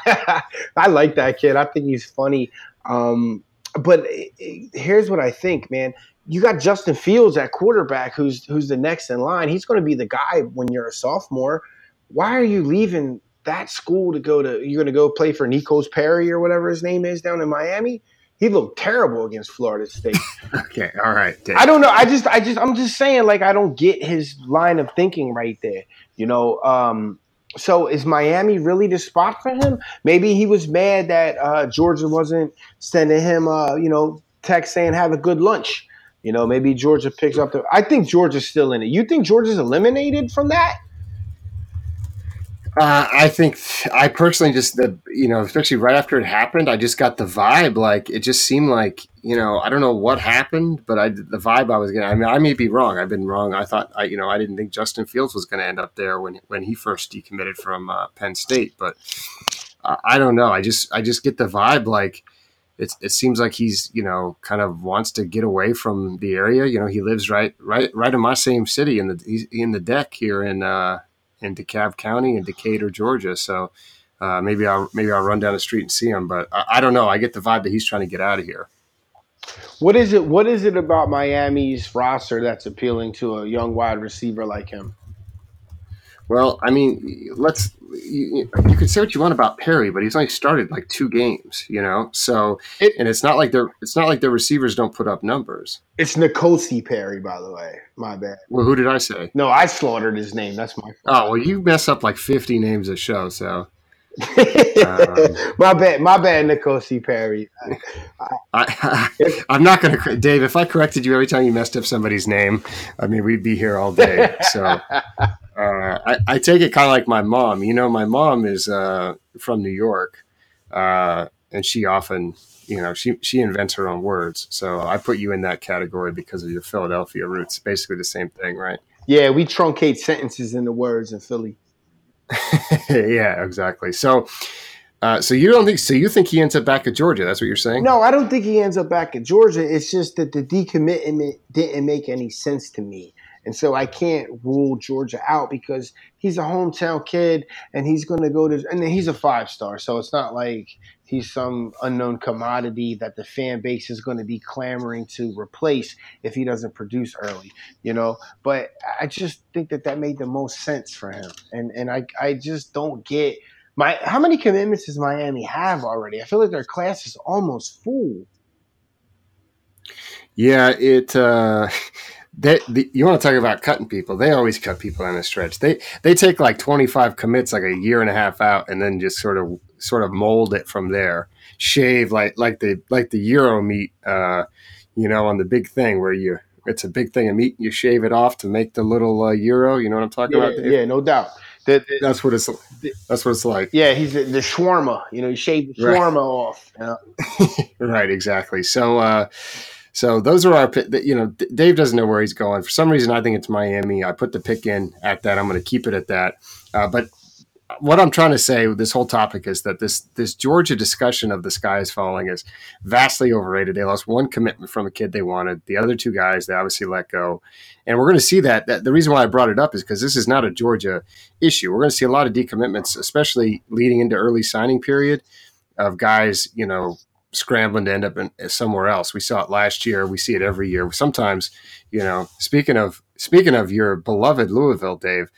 I like that kid. I think he's funny. Um, but eh, eh, here's what I think, man. You got Justin Fields at quarterback, who's who's the next in line. He's going to be the guy when you're a sophomore. Why are you leaving that school to go to you're going to go play for Nico's Perry or whatever his name is down in Miami. He looked terrible against Florida State. Okay, all right, Dave. I don't know. I just I just I'm just saying like I don't get his line of thinking right there. You know, um so is Miami really the spot for him? Maybe he was mad that uh, Georgia wasn't sending him, uh, you know, text saying have a good lunch. You know, maybe Georgia picks up the. I think Georgia's still in it. You think Georgia's eliminated from that? Uh, I think I personally just the you know especially right after it happened, I just got the vibe like it just seemed like you know I don't know what happened, but I the vibe I was getting. I mean, I may be wrong. I've been wrong. I thought I you know I didn't think Justin Fields was going to end up there when when he first decommitted from uh, Penn State, but uh, I don't know. I just I just get the vibe like. It's, it seems like he's you know kind of wants to get away from the area. You know he lives right right right in my same city in the in the deck here in uh, in DeKalb County in Decatur, Georgia. So uh, maybe I'll maybe I'll run down the street and see him. But I, I don't know. I get the vibe that he's trying to get out of here. What is it? What is it about Miami's roster that's appealing to a young wide receiver like him? Well, I mean, let's you, you could say what you want about Perry, but he's only started like two games, you know. So It- and it's not like they're it's not like the receivers don't put up numbers. It's N'Kosi Perry, by the way. My bad. Well, who did I say? No, I slaughtered his name. That's my Oh well, you mess up like fifty names a show, so my bad. My bad, N'Kosi Perry. I, I'm not going to, Dave. If I corrected you every time you messed up somebody's name, I mean, we'd be here all day. So uh, I, I take it kind of like my mom. You know, my mom is uh, from New York, uh, and she often, you know, she she invents her own words. So I put you in that category because of your Philadelphia roots. Basically, the same thing, right? yeah, we truncate sentences in the words in Philly. yeah, exactly. So. Uh, so you don't think so? You think he ends up back at Georgia? That's what you're saying? No, I don't think he ends up back at Georgia. It's just that the decommitment didn't make any sense to me. And so I can't rule Georgia out because he's a hometown kid and he's going to go to, and he's a five star. So it's not like he's some unknown commodity that the fan base is going to be clamoring to replace if he doesn't produce early, you know. But I just think that that made the most sense for him. And, and I, I just don't get my, how many commitments does Miami have already? I feel like their class is almost full. Yeah, it. Uh, they, the, you want to talk about cutting people? They always cut people on a stretch. They they take like twenty five commits, like a year and a half out, and then just sort of sort of mold it from there. Shave like like the like the Euro meat, uh, you know, on the big thing where you it's a big thing of meat. You shave it off to make the little uh, Euro. You know what I'm talking Yeah, about? Dave? yeah, no doubt. The- the- That's what it's. That's what it's like. yeah, he's the, the shawarma. You know, you shave the Right. shawarma off. you know? Right, exactly. So, uh, so those are our. You know, Dave doesn't know where he's going. For some reason, I think it's Miami. I put the pick in at that. I'm going to keep it at that. Uh, but what I'm trying to say with this whole topic is that this this Georgia discussion of the sky is falling is vastly overrated. They lost one commitment from a kid they wanted. The other two guys they obviously let go, and we're going to see that. that the reason why I brought it up is because this is not a Georgia issue. We're going to see a lot of decommitments, especially leading into early signing period of guys, you know, scrambling to end up in, somewhere else. We saw it last year. We see it every year. Sometimes, you know, speaking of speaking of your beloved Louisville, Dave,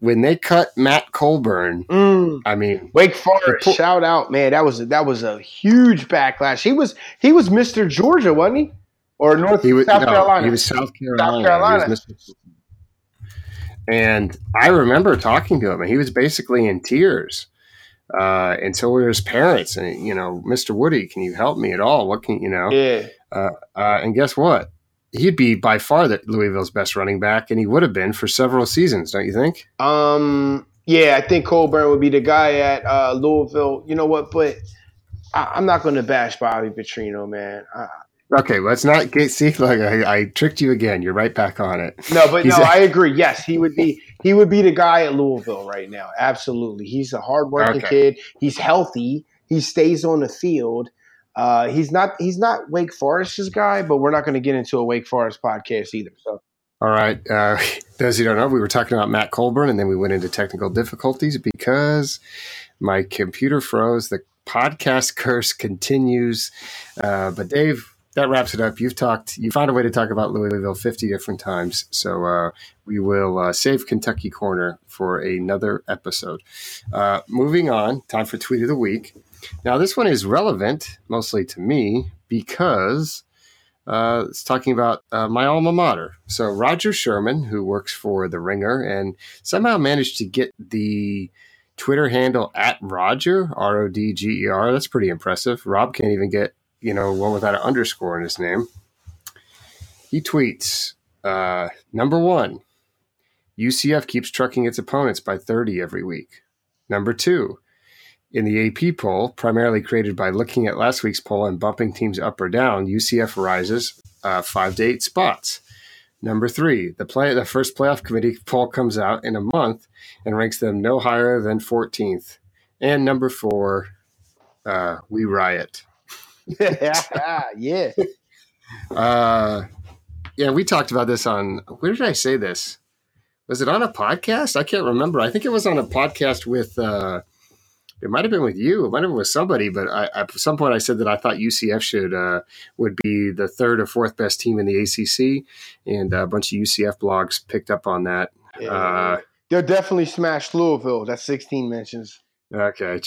when they cut Matt Colburn, Mm. I mean, Wake Forest, Pull- shout out, man! That was a, that was a huge backlash. He was he was Mr. Georgia, wasn't he? Or North he was South no, Carolina? he was South Carolina. Carolina. He was Mr. And I remember talking to him, and he was basically in tears. Uh, and so were his parents. And you know, Mr. Woody, can you help me at all? What can you know? yeah, Uh, and guess what? He'd be by far the Louisville's best running back, and he would have been for several seasons, don't you think? um, yeah. I think Colburn would be the guy at uh, Louisville. You know what? But I, I'm not going to bash Bobby Petrino, man. I, Okay, let's not get see. Like I, I tricked you again. You're right back on it. no, but no, I agree. Yes, he would be. He would be the guy at Louisville right now. Absolutely, he's a hardworking Okay. kid. He's healthy. He stays on the field. Uh, he's not. He's not Wake Forest's guy, but we're not going to get into a Wake Forest podcast either. So All right. Uh, those who don't know, we were talking about Matt Colburn, and then we went into technical difficulties because my computer froze. The podcast curse continues. Uh, but Dave, that wraps it up. You've talked. You found a way to talk about Louisville fifty different times. So uh, we will uh, save Kentucky Corner for another episode. Uh, moving on. Time for tweet of the week. Now this one is relevant mostly to me because uh, it's talking about uh, my alma mater. So Rodger Sherman, who works for The Ringer, and somehow managed to get the Twitter handle at Rodger R O D G E R. That's pretty impressive. Rob can't even get you know one without an underscore in his name. He tweets uh, number one. UCF keeps trucking its opponents by 30 every week. Number two, in the AP poll, primarily created by looking at last week's poll and bumping teams up or down, UCF rises uh, five to eight spots. Number three, the play the first playoff committee poll comes out in a month and ranks them no higher than 14th. And number four, uh, we riot. yeah, Uh, yeah, we talked about this on where did I say this? Was it on a podcast? I can't remember. I think it was on a podcast with. Uh, it might have been with you. It might have been with somebody. But I, at some point, I said that I thought UCF should uh, would be the third or fourth best team in the ACC, and a bunch of UCF blogs picked up on that. yeah. Uh, They'll definitely smash Louisville. That's 16 mentions. Okay.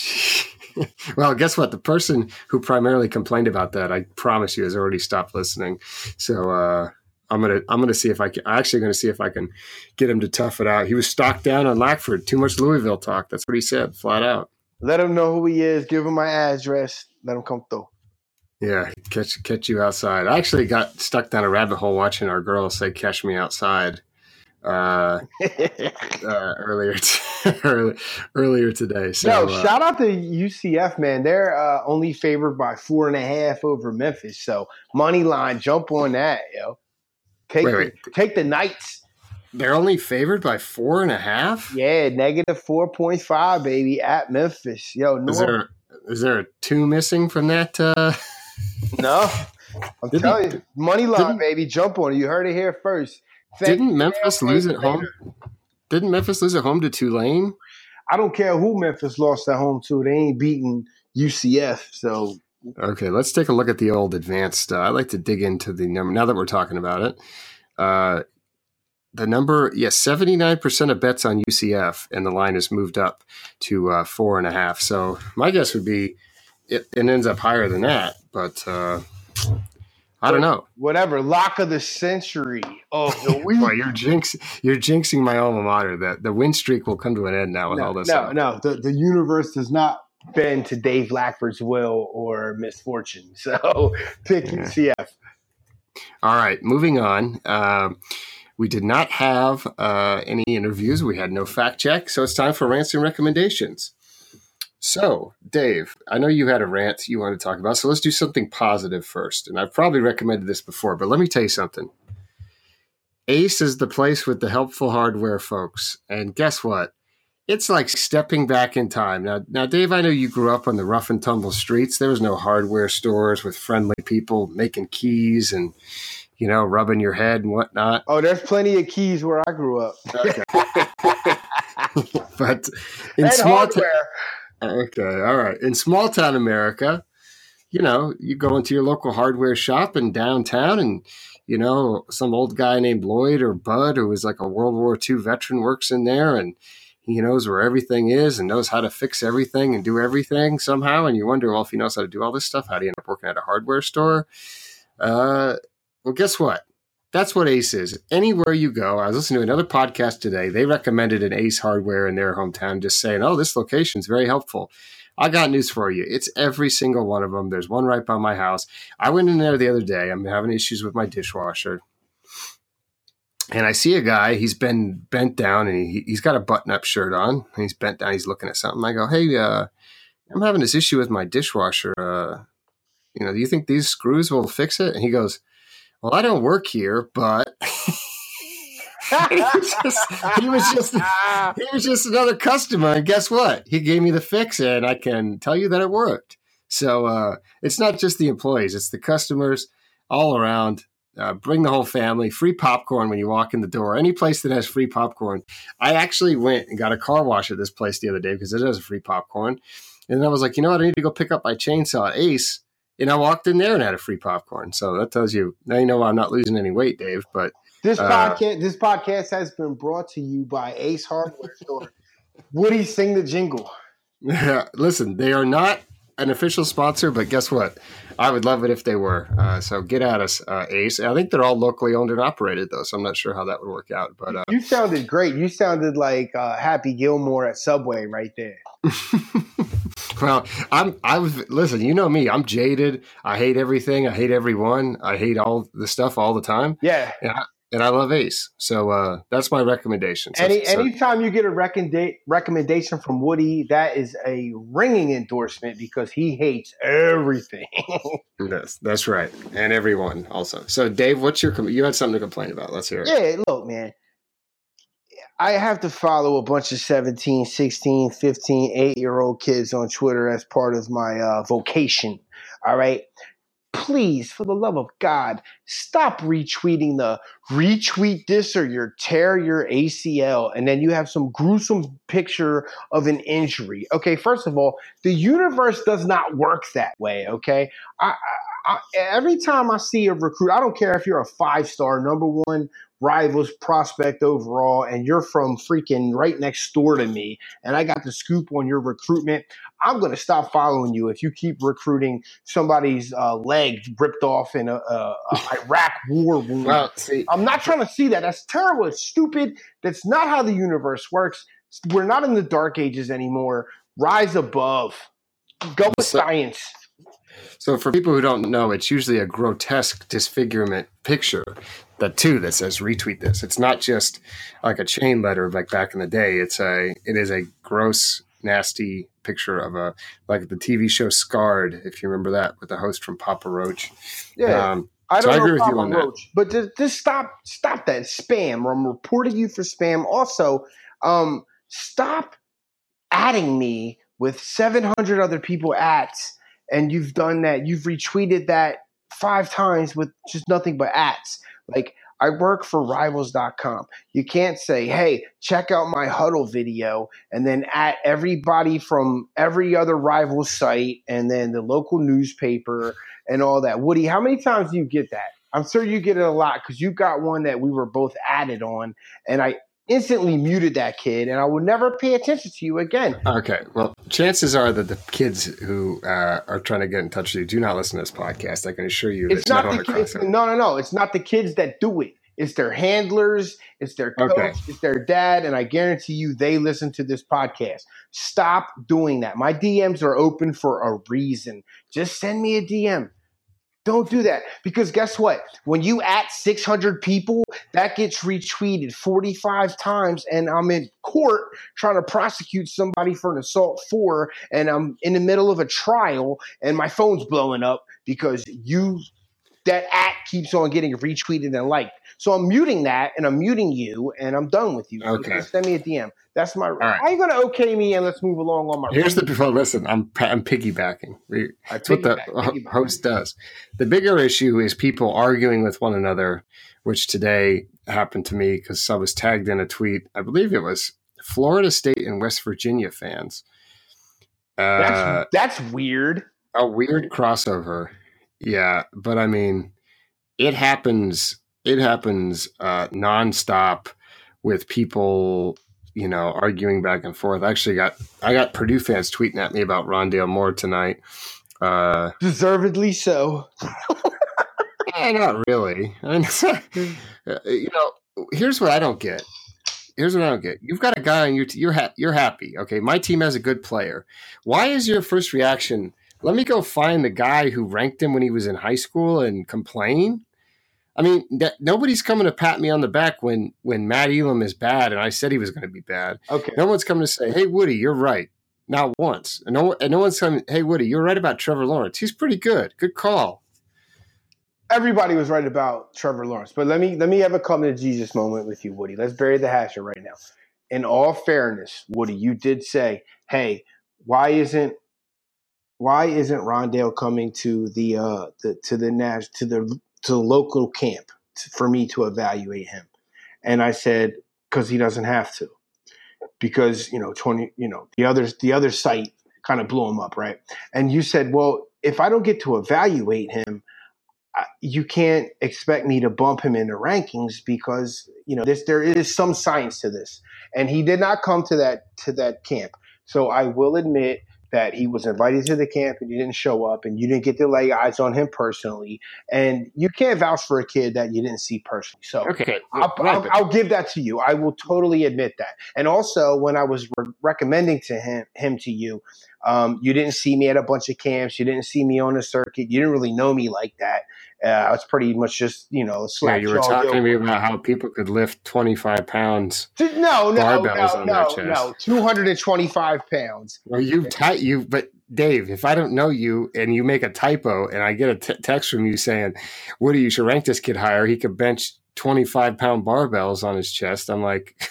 well, guess what? The person who primarily complained about that, I promise you, has already stopped listening. So uh, I'm gonna I'm gonna see if I can. I'm actually gonna see if I can get him to tough it out. He was stocked down on Lackford. Too much Louisville talk. That's what he said, flat out. Let him know who he is. Give him my address. Let him come through. Yeah, catch catch you outside. I actually got stuck down a rabbit hole watching our girls say "catch me outside" uh, uh, earlier t- earlier today. So Yo, uh, shout out to UCF, man. They're uh, only favored by four and a half over Memphis. So money line, jump on that, yo. Take Wait, wait. take the Knights. They're only favored by four and a half. Yeah, negative four point five, baby, at Memphis. Yo, Is there is there a two missing from that? Uh, no. I'm Didn't- telling you, money line, baby. Jump on it. You heard it here first. Thank didn't Memphis lose at home? Didn't Memphis lose at home to Tulane? I don't care who Memphis lost at home to. They ain't beating UCF. So Okay, let's take a look at the old advanced. Uh, I like to dig into the number now that we're talking about it. Uh, the number, yes, seventy nine percent of bets on UCF, and the line has moved up to uh, four and a half. So my guess would be it, it ends up higher than that, but uh, I don't know. Whatever. Lock of the century of the week. Boy, you're jinx, you're jinxing my alma mater. The the win streak will come to an end now with no, all this. no, no. The, the universe does not bend to Dave Lackford's will or misfortune. So pick Yeah. UCF. All right, moving on. Um, we did not have uh, any interviews. We had no fact check, so it's time for rants and recommendations. So, Dave, I know you had a rant you wanted to talk about, so let's do something positive first. And I've probably recommended this before, but let me tell you something. Ace is the place with the helpful hardware folks, and guess what? It's like stepping back in time. Now, now, Dave, I know you grew up on the rough and tumble streets. There was no hardware stores with friendly people making keys and you know, rubbing your head and whatnot. Oh, there's plenty of keys where I grew up. Okay. but in and small town, okay, all right, in small town America, you know, you go into your local hardware shop in downtown, and you know, some old guy named Lloyd or Bud, who was like a World War II veteran, works in there, and he knows where everything is and knows how to fix everything and do everything somehow. And you wonder, well, if he knows how to do all this stuff, how do you end up working at a hardware store? Uh, well, guess what? That's what Ace is. Anywhere you go, I was listening to another podcast today. They recommended an Ace hardware in their hometown, just saying, oh, this location is very helpful. I got news for you. It's every single one of them. There's one right by my house. I went in there the other day. I'm having issues with my dishwasher. And I see a guy, he's been bent down and he, he's got a button up shirt on. And he's bent down, he's looking at something. I go, hey, uh, I'm having this issue with my dishwasher. Uh, you know, do you think these screws will fix it? And he goes, well, I don't work here, but he, was just, he was just he was just another customer, and guess what? He gave me the fix, and I can tell you that it worked. So uh, it's not just the employees; it's the customers all around. Uh, bring the whole family. Free popcorn when you walk in the door. Any place that has free popcorn. I actually went and got a car wash at this place the other day because it has free popcorn. And then I was like, you know what? I need to go pick up my chainsaw at Ace. And I walked in there and had a free popcorn. So that tells you now you know I'm not losing any weight, Dave. But This Uh, podcast, this podcast has been brought to you by Ace Hardware Store. Woody, sing the jingle. Yeah, listen, they are not an official sponsor, but guess what? I would love it if they were. Uh, so get at us, uh, Ace. I think they're all locally owned and operated, though, so I'm not sure how that would work out. But uh, You sounded great. You sounded like uh, Happy Gilmore at Subway right there. well, I'm. I was listen. You know me. I'm jaded. I hate everything. I hate everyone. I hate all the stuff all the time, Yeah. and I love Ace. So uh, that's my recommendation. So, Any so- anytime you get a recommenda- recommendation from Woody, that is a ringing endorsement because he hates everything. Yes, that's right, and everyone also. So, Dave, what's your? You had something to complain about. Let's hear it. yeah, look, man. I have to follow a bunch of 17, 16, 15, 8 year old kids on Twitter as part of my uh, vocation. All right. Please, for the love of God, stop retweeting the retweet this or you tear your ACL, and then you have some gruesome picture of an injury. Okay, first of all, the universe does not work that way. Okay, I, I, I, every time I see a recruit, I don't care if you're a five star, number one rivals prospect overall, and you're from freaking right next door to me, and I got the scoop on your recruitment, I'm going to stop following you if you keep recruiting somebody's uh, leg ripped off in a, a, a Iraq war wound. Well, see, I'm not trying to see that. That's terrible. It's stupid. That's not how the universe works. We're not in the dark ages anymore. Rise above. Go with So- science. So for people who don't know, it's usually a grotesque disfigurement picture. The two that says retweet this. It's not just like a chain letter like back in the day. It's a it is a gross, nasty picture of a like the TV show Scarred, if you remember that, with the host from Papa Roach. Yeah. Um, I don't I know agree with you on that. But just, just stop stop that spam. I'm reporting you for spam. Also, um, stop adding me with 700 other people ats, and you've done that. You've retweeted that five times with just nothing but ats. Like I work for Rivals.com. You can't say, "Hey, check out my huddle video," and then at everybody from every other rival site, and then the local newspaper and all that. Woody, how many times do you get that? I'm sure you get it a lot because you got one that we were both added on, and I instantly muted that kid, and I will never pay attention to you again. okay, well, chances are that the kids who uh, are trying to get in touch with you do not listen to this podcast. I can assure you, it's, not, not the kids. No, no, no. It's not the kids that do it. It's their handlers. It's their coach. Okay. It's their dad. And I guarantee you, they listen to this podcast. Stop doing that. My DMs are open for a reason. Just send me a DM. Don't do that because guess what? When you at 600 people, that gets retweeted 45 times, and I'm in court trying to prosecute somebody for an assault four, and I'm in the middle of a trial, and my phone's blowing up because you that act keeps on getting retweeted and liked. So I'm muting that and I'm muting you and I'm done with you. Okay. So send me a DM. That's my. Right. How you going to okay me and let's move along on my. Here's the well, listen. I'm I'm piggybacking. That's what the piggyback. host does. The bigger issue is people arguing with one another, which today happened to me because I was tagged in a tweet. I believe it was Florida State and West Virginia fans. Uh, that's that's weird. A weird crossover. Yeah, but I mean, it happens. It happens uh, nonstop with people, you know, arguing back and forth. I actually got I got Purdue fans tweeting at me about Rondale Moore tonight. Uh, Deservedly so. eh, not really. I mean, you know, here's what I don't get. Here's what I don't get. You've got a guy on your you're ha- you're happy. Okay, my team has a good player. Why is your first reaction? Let me go find the guy who ranked him when he was in high school and complain. I mean, that, nobody's coming to pat me on the back when when Matt Elam is bad, and I said he was going to be bad. Okay. No one's coming to say, "Hey, Woody, you're right." Not once, and no, and no one's coming. Hey, Woody, you're right about Trevor Lawrence. He's pretty good. Good call. Everybody was right about Trevor Lawrence, but let me let me have a come to Jesus moment with you, Woody. Let's bury the hatchet right now. In all fairness, Woody, you did say, "Hey, why isn't why isn't Rondale coming to the uh the, to the Nash to the to the local camp to, for me to evaluate him? And I said because he doesn't have to, because you know twenty you know the others the other site kind of blew him up right. And you said, well, if I don't get to evaluate him, you can't expect me to bump him in the rankings because you know this there is some science to this and he did not come to that to that camp so i will admit that he was invited to the camp and he didn't show up and you didn't get to lay eyes on him personally. And you can't vouch for a kid that you didn't see personally. So okay I'll, I'll, I'll give that to you. I will totally admit that. And also when i was re- recommending to him him to you um, you didn't see me at a bunch of camps you didn't see me on a circuit you didn't really know me like that uh, was pretty much just you know. Yeah, you were talking to me about how people could lift twenty five pounds. No, no, no, no, no, two hundred and twenty five pounds. Well, you've tight you, but Dave, if I don't know you and you make a typo and I get a t- text from you saying, "Woody, you should rank this kid higher. He could bench twenty five pound barbells on his chest," I'm like.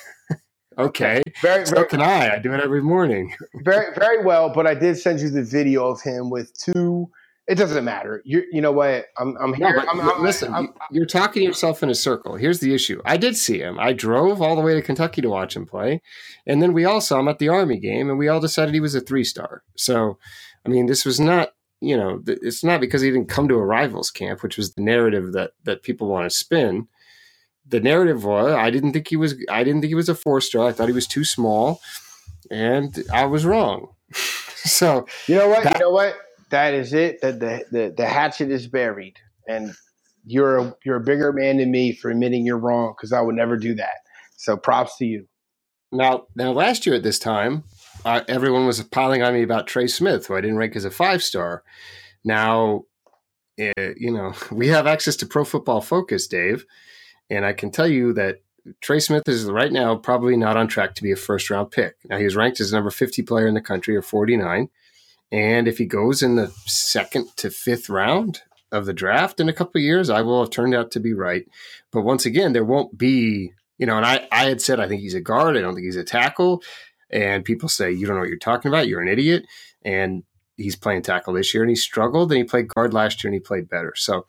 okay. Very, so very, can I. I do it every morning. very, very well. But I did send you the video of him with two it doesn't matter. You you know what? I'm I'm here. No, I'm, I'm, listen, I'm, you're talking yourself in a circle. Here's the issue. I did see him. I drove all the way to Kentucky to watch him play, and then we all saw him at the Army game, and we all decided he was a three star. So, I mean, this was not you know it's not because he didn't come to a rivals camp, which was the narrative that that people want to spin. The narrative was I didn't think he was I didn't think he was a four star. I thought he was too small, and I was wrong. so you know what? That, you know what? that is it. That the, the the hatchet is buried, and you're a, you're a bigger man than me for admitting you're wrong because I would never do that. So props to you. Now, now, last year at this time, uh, everyone was piling on me about Trey Smith, who I didn't rank as a five star. Now, uh, you know, we have access to Pro Football Focus, Dave, and I can tell you that Trey Smith is right now probably not on track to be a first round pick. Now, he was ranked as number 50 player in the country, or 49. And if he goes in the second to fifth round of the draft in a couple years, I will have turned out to be right. But once again, there won't be, you know, and I, I had said I think he's a guard, I don't think he's a tackle. And people say, you don't know what you're talking about, you're an idiot. And he's playing tackle this year and he struggled and he played guard last year and he played better. So,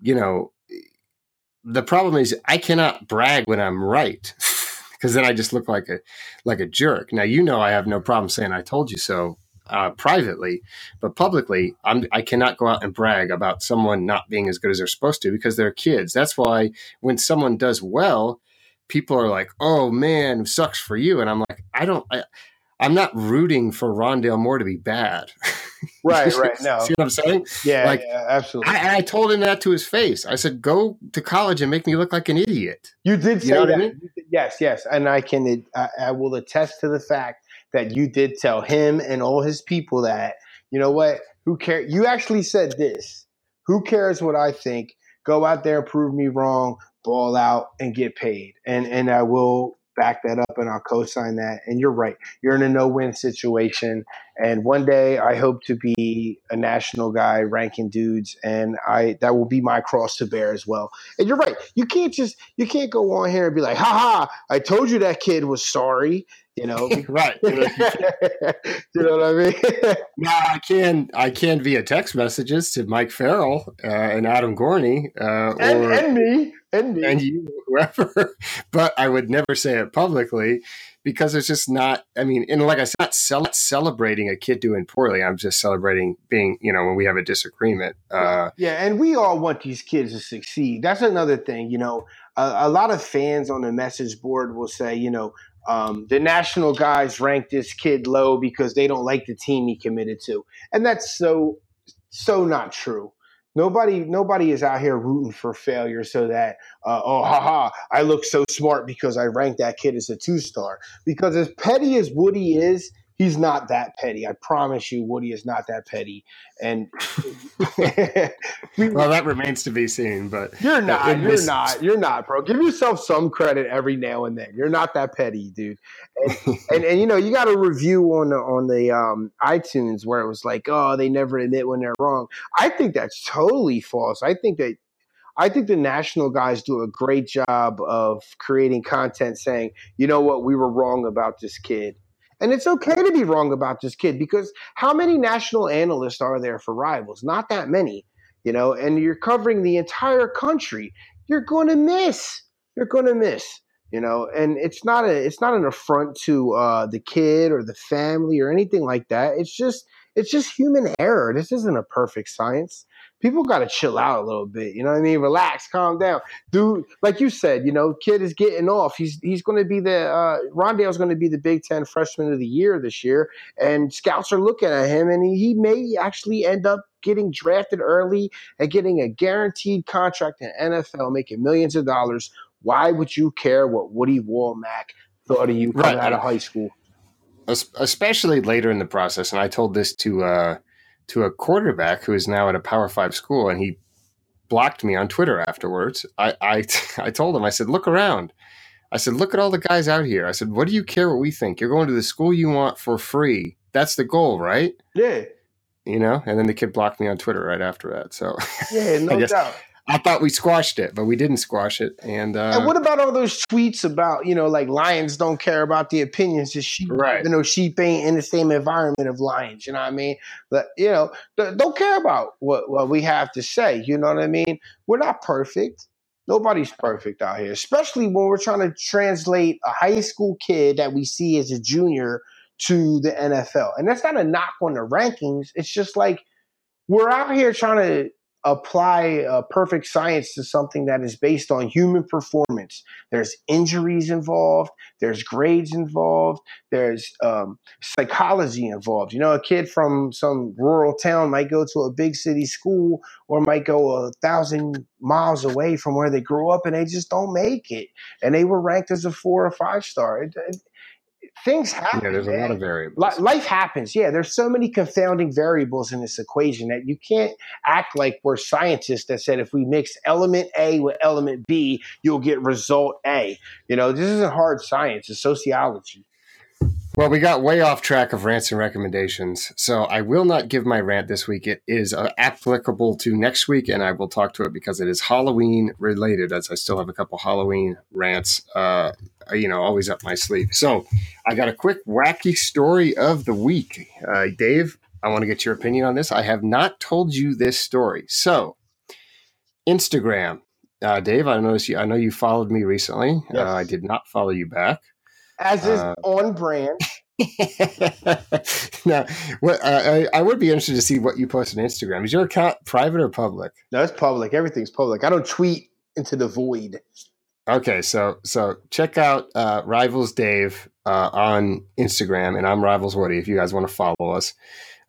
you know, the problem is I cannot brag when I'm right. because then I just look like a like a jerk. Now you know I have no problem saying I told you so uh, privately, but publicly, I'm, I cannot go out and brag about someone not being as good as they're supposed to because they're kids. That's why when someone does well, people are like, "Oh man, sucks for you," and I'm like, I don't. I, I'm not rooting for Rondale Moore to be bad. Right, right. No. See what I'm saying? Yeah, like, yeah absolutely. I, I, told him that to his face. I said, "Go to college and make me look like an idiot." You did say you know that. I mean? Yes, yes, and I can. I, I will attest to the fact that you did tell him and all his people that you know what? Who cares? You actually said this. Who cares what I think? Go out there, prove me wrong, ball out, and get paid. And and I will back that up and I'll co-sign that. And you're right. You're in a no-win situation. And one day I hope to be a national guy ranking dudes and I that will be my cross to bear as well. And you're right. You can't just you can't go on here and be like, "Ha ha, I told you that kid was sorry." You know, right? you know what I mean? now I can I can via text messages to Mike Farrell uh, and Adam Gorney uh, and, or, and me and me and you whoever, but I would never say it publicly because it's just not. I mean, and like I said, not cel- celebrating a kid doing poorly. I'm just celebrating being, you know, when we have a disagreement. Uh, yeah, and we all want these kids to succeed. That's another thing. You know, a, a lot of fans on the message board will say, you know, um, the national guys rank this kid low because they don't like the team he committed to, and that's so so not true. Nobody nobody is out here rooting for failure so that uh, oh haha I look so smart because I ranked that kid as a two star because as petty as Woody is he's not that petty. I promise you, Woody is not that petty. And well, that remains to be seen. But you're not. You're this... not. You're not, bro. Give yourself some credit every now and then. You're not that petty, dude. And and, and, you know, you got a review on the on the um, iTunes where it was like, oh, they never admit when they're wrong. I think that's totally false. I think that I think the national guys do a great job of creating content saying, you know what, we were wrong about this kid. And it's okay to be wrong about this kid because how many national analysts are there for rivals? Not that many, you know, and you're covering the entire country. You're going to miss. You're going to miss, you know, and it's not a it's not an affront to uh, the kid or the family or anything like that. It's just it's just human error. This isn't a perfect science people got to chill out a little bit. You know what I mean? Relax, calm down, dude. Like you said, you know, kid is getting off. He's he's going to be the uh, Rondale's going to be the Big Ten Freshman of the Year this year, and scouts are looking at him, and he, he may actually end up getting drafted early and getting a guaranteed contract in NFL, making millions of dollars. Why would you care what Woody Wommack thought of you coming right. out of high school? Especially later in the process, and I told this to. Uh, to a quarterback who is now at a Power Five school, and he blocked me on Twitter afterwards. I, I, I told him, I said, look around. I said, look at all the guys out here. I said, what do you care what we think? You're going to the school you want for free. That's the goal, right? Yeah. You know, and then the kid blocked me on Twitter right after that. So yeah, no doubt. I thought we squashed it, but we didn't squash it. And, uh, and what about all those tweets about you know like lions don't care about the opinions of sheep? Right. You know, sheep ain't in the same environment of lions. You know what I mean? But you know, don't care about what what we have to say. You know what I mean? We're not perfect. Nobody's perfect out here, especially when we're trying to translate a high school kid that we see as a junior to the NFL. And that's not a knock on the rankings. It's just like we're out here trying to apply uh, perfect science to something that is based on human performance. There's injuries involved, there's grades involved, there's um, psychology involved. You know, a kid from some rural town might go to a big city school or might go a thousand miles away from where they grew up and they just don't make it. And they were ranked as a four or five star. It, it, things happen. Yeah, there's man. a lot of variables. Life happens. Yeah, there's so many confounding variables in this equation that you can't act like we're scientists that said if we mix element A with element B, you'll get result A. You know, this isn't hard science, it's sociology. Well, we got way off track of rants and recommendations. So I will not give my rant this week. It is uh, applicable to next week, and I will talk to it because it is Halloween related, as I still have a couple Halloween rants, uh, you know, always up my sleeve. So I got a quick wacky story of the week. Uh, Dave, I want to get your opinion on this. I have not told you this story. So, Instagram. Uh, Dave, I noticed you. I know you followed me recently. Yes. Uh, I did not follow you back as is uh, on brand. now, what uh, I, I, would be interested to see what you post on Instagram. Is your account private or public? No, it's public. Everything's public. I don't tweet into the void. Okay, so so check out uh, Rivals Dave uh, on Instagram, and I'm Rivals Woody. If you guys want to follow us,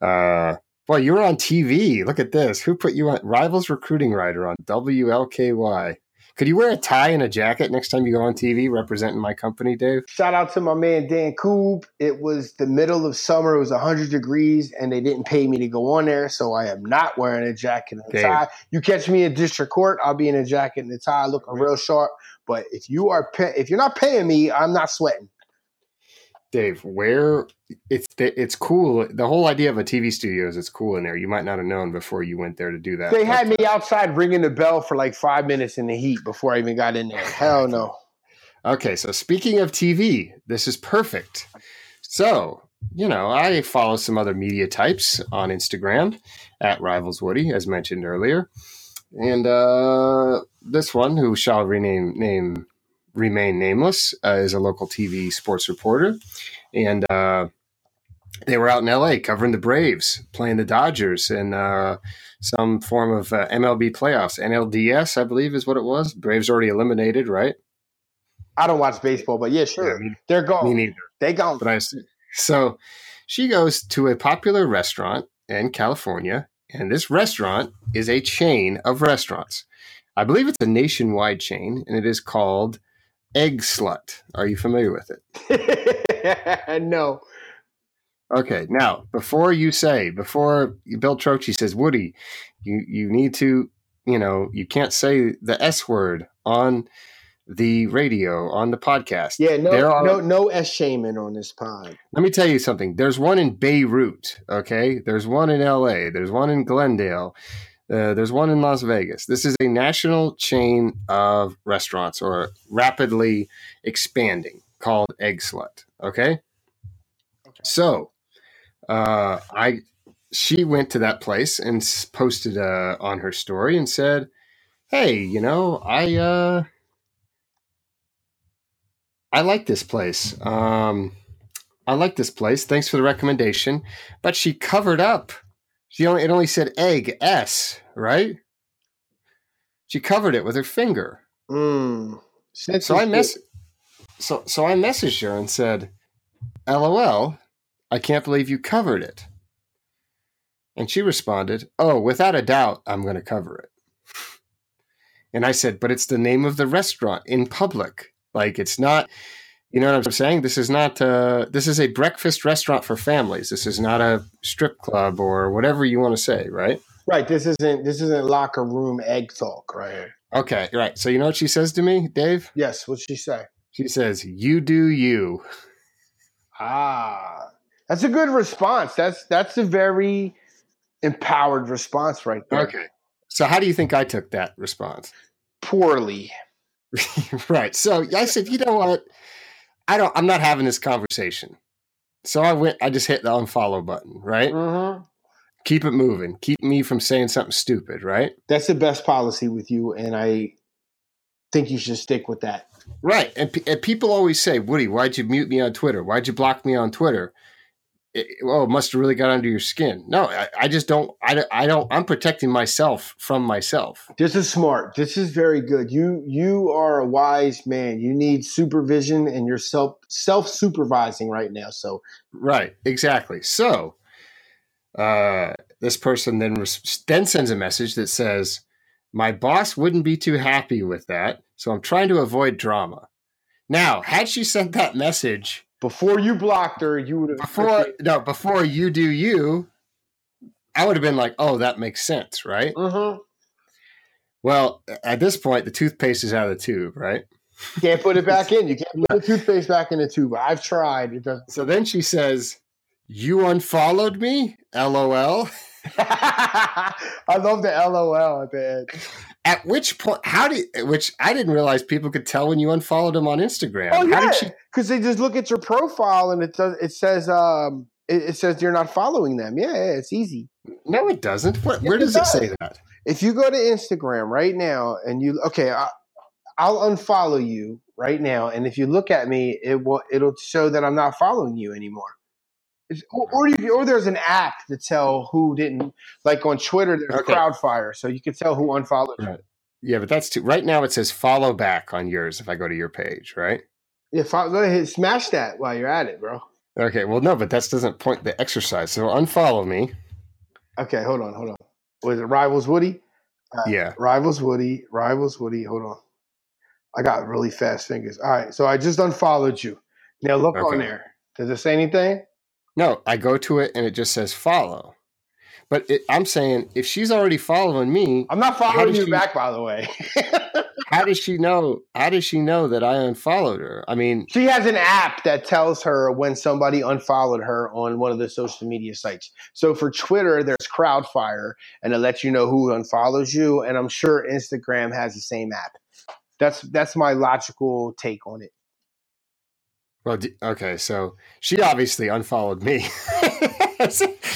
uh, boy, you were on TV. Look at this. Who put you on Rivals Recruiting Writer on WLKY? Could you wear a tie and a jacket next time you go on TV representing my company, Dave? Shout out to my man Dan Koob. It was the middle of summer. It was 100 degrees, and they didn't pay me to go on there, so I am not wearing a jacket and a Dave. tie. You catch me in district court, I'll be in a jacket and a tie, looking real sharp. But if you are pay- if you're not paying me, I'm not sweating. Dave, where it's it's cool. The whole idea of a TV studio is it's cool in there. You might not have known before you went there to do that. They had me outside ringing the bell for like five minutes in the heat before I even got in there. Hell no. Okay, so speaking of TV, this is perfect. So, you know, I follow some other media types on Instagram at Rivals Woody, as mentioned earlier. And uh, this one, who shall rename name remain nameless, uh, is a local TV sports reporter. And uh, they were out in LA covering the Braves, playing the Dodgers in uh, some form of uh, MLB playoffs. NLDS, I believe, is what it was. Braves already eliminated, right? I don't watch baseball, but yeah, sure. Yeah, me- They're gone. Me neither. They gone. But I so she goes to a popular restaurant in California, and this restaurant is a chain of restaurants. I believe it's a nationwide chain, and it is called Egg Slut. Are you familiar with it? no. Okay, now before you say, before Bill Troche says, Woody, you you need to, you know, you can't say the S word on the radio on the podcast. Yeah, no, There are- no, no S shaming on this pod. Let me tell you something. There's one in Beirut, okay? There's one in LA. There's one in Glendale. Uh, there's one in Las Vegas. This is a national chain of restaurants or rapidly expanding called Egg Slut, okay? So, uh, I she went to that place and posted uh, on her story and said, "Hey, you know, I uh, I like this place. Um, I like this place. Thanks for the recommendation." But she covered up. She only it only said egg S, right? She covered it with her finger. Mm. So I mess so so I messaged her and said, "LOL, I can't believe you covered it." And she responded, "Oh, without a doubt, I'm going to cover it." And I said, "But it's the name of the restaurant in public. Like it's not you know what I'm saying? This is not uh this is a breakfast restaurant for families. This is not a strip club or whatever you want to say, right?" Right. This isn't this isn't locker room egg talk right here. Okay, right. So you know what she says to me, Dave? Yes. What's she say? She says, "You do you." Ah, that's a good response. That's that's a very empowered response right there. Okay. So how do you think I took that response? Poorly. right. So I said, you know what? I don't. I'm not having this conversation. So I went. I just hit the unfollow button. Right. Mm-hmm. Keep it moving. Keep me from saying something stupid. Right. That's the best policy with you, and I think you should stick with that. Right. And, and people always say, Woody, why'd you mute me on Twitter? Why'd you block me on Twitter? It, oh, it must have really got under your skin. No, I, I just don't. I, don't- I don't. I'm protecting myself from myself. This is smart. This is very good. You you are a wise man. You need supervision, and you're self self supervising right now. So Right, exactly. So, uh, this person then res- then sends a message that says, "My boss wouldn't be too happy with that, so I'm trying to avoid drama." Now, had she sent that message before you blocked her, you would have before no before you do you, I would have been like, "Oh, that makes sense," right? Mm-hmm. Well, at this point, the toothpaste is out of the tube, right? Can't put it back in. You can't put the toothpaste back in the tube. I've tried. So then she says, "You unfollowed me?" LOL. I love the LOL at the end. At which point, how did which I didn't realize people could tell when you unfollowed them on Instagram. Oh how yeah, did she? because they just look at your profile and it does. It says um, it, it says you're not following them. Yeah, yeah, it's easy. No, it doesn't. What, Yes, where it does it say that? If you go to Instagram right now and you okay, I, I'll unfollow you right now, and if you look at me, it will it'll show that I'm not following you anymore. Or, or, you, or there's an app to tell who didn't like on Twitter. There's Okay. Crowdfire, so you can tell who unfollowed. Right. Yeah, but that's too. Right now, it says follow back on yours. If I go to your page, right? Yeah, fo- go ahead, smash that while you're at it, bro. Okay. Well, no, but that doesn't point the exercise. So unfollow me. Okay, hold on, hold on. Was it Rivals Woody? Uh, Yeah. Rivals Woody, Rivals Woody. Hold on. I got really fast fingers. All right, so I just unfollowed you. Now look on there. Does it say anything? No, I go to it and it just says follow. But it, I'm saying if she's already following me, I'm not following you she- back, by the way. how does she know? How does she know that I unfollowed her? I mean, she has an app that tells her when somebody unfollowed her on one of the social media sites. So for Twitter, there's Crowdfire, and it lets you know who unfollows you. And I'm sure Instagram has the same app. That's that's my logical take on it. Well, okay, so she obviously unfollowed me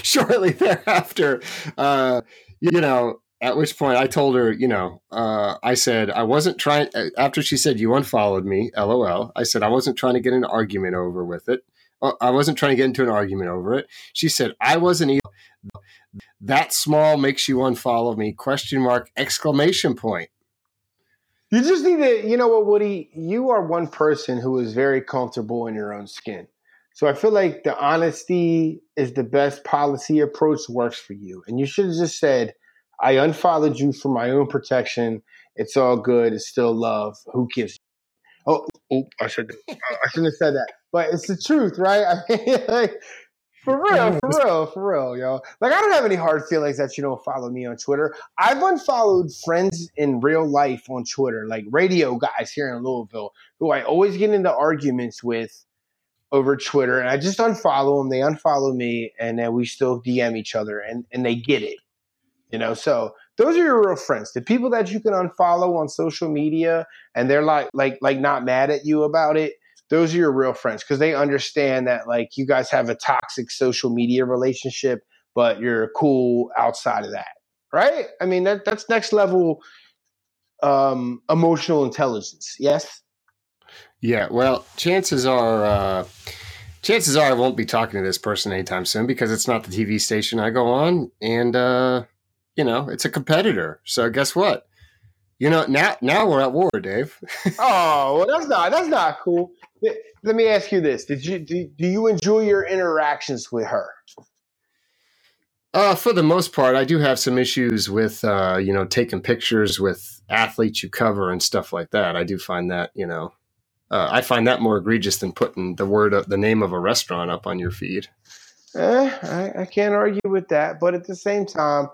shortly thereafter. Uh, you know, at which point I told her, you know, uh, I said I wasn't trying. After she said you unfollowed me, lol. I said I wasn't trying to get an argument over with it. Uh, I wasn't trying to get into an argument over it. She said I wasn't. e- That small makes you unfollow me? Question mark! Exclamation point. You just need to, you know what, Woody? You are one person who is very comfortable in your own skin. So I feel like the honesty is the best policy approach works for you. And you should have just said, I unfollowed you for my own protection. It's all good. It's still love. Who gives? Oh, oh I should I shouldn't have said that. But it's the truth, right? I mean, like, for real, for real, for real, yo. Like I don't have any hard feelings that you don't follow me on Twitter. I've unfollowed friends in real life on Twitter, like radio guys here in Louisville, who I always get into arguments with over Twitter, and I just unfollow them. They unfollow me, and then we still DM each other, and and they get it, you know. So those are your real friends, the people that you can unfollow on social media, and they're like like like not mad at you about it. Those are your real friends because they understand that like you guys have a toxic social media relationship, but you're cool outside of that, right? I mean that that's next level um, emotional intelligence. Yes. Yeah, well, chances are, uh, chances are I won't be talking to this person anytime soon because it's not the TV station I go on, and uh, you know, it's a competitor. So guess what? You know, now now we're at war, Dave. Oh, well, that's not that's not cool. Let me ask you this: Did you do, do you enjoy your interactions with her? Uh, for the most part, I do have some issues with, uh, you know, taking pictures with athletes you cover and stuff like that. I do find that, you know, uh, I find that more egregious than putting the word, of, the name of a restaurant up on your feed. Eh, I, I can't argue with that, but at the same time,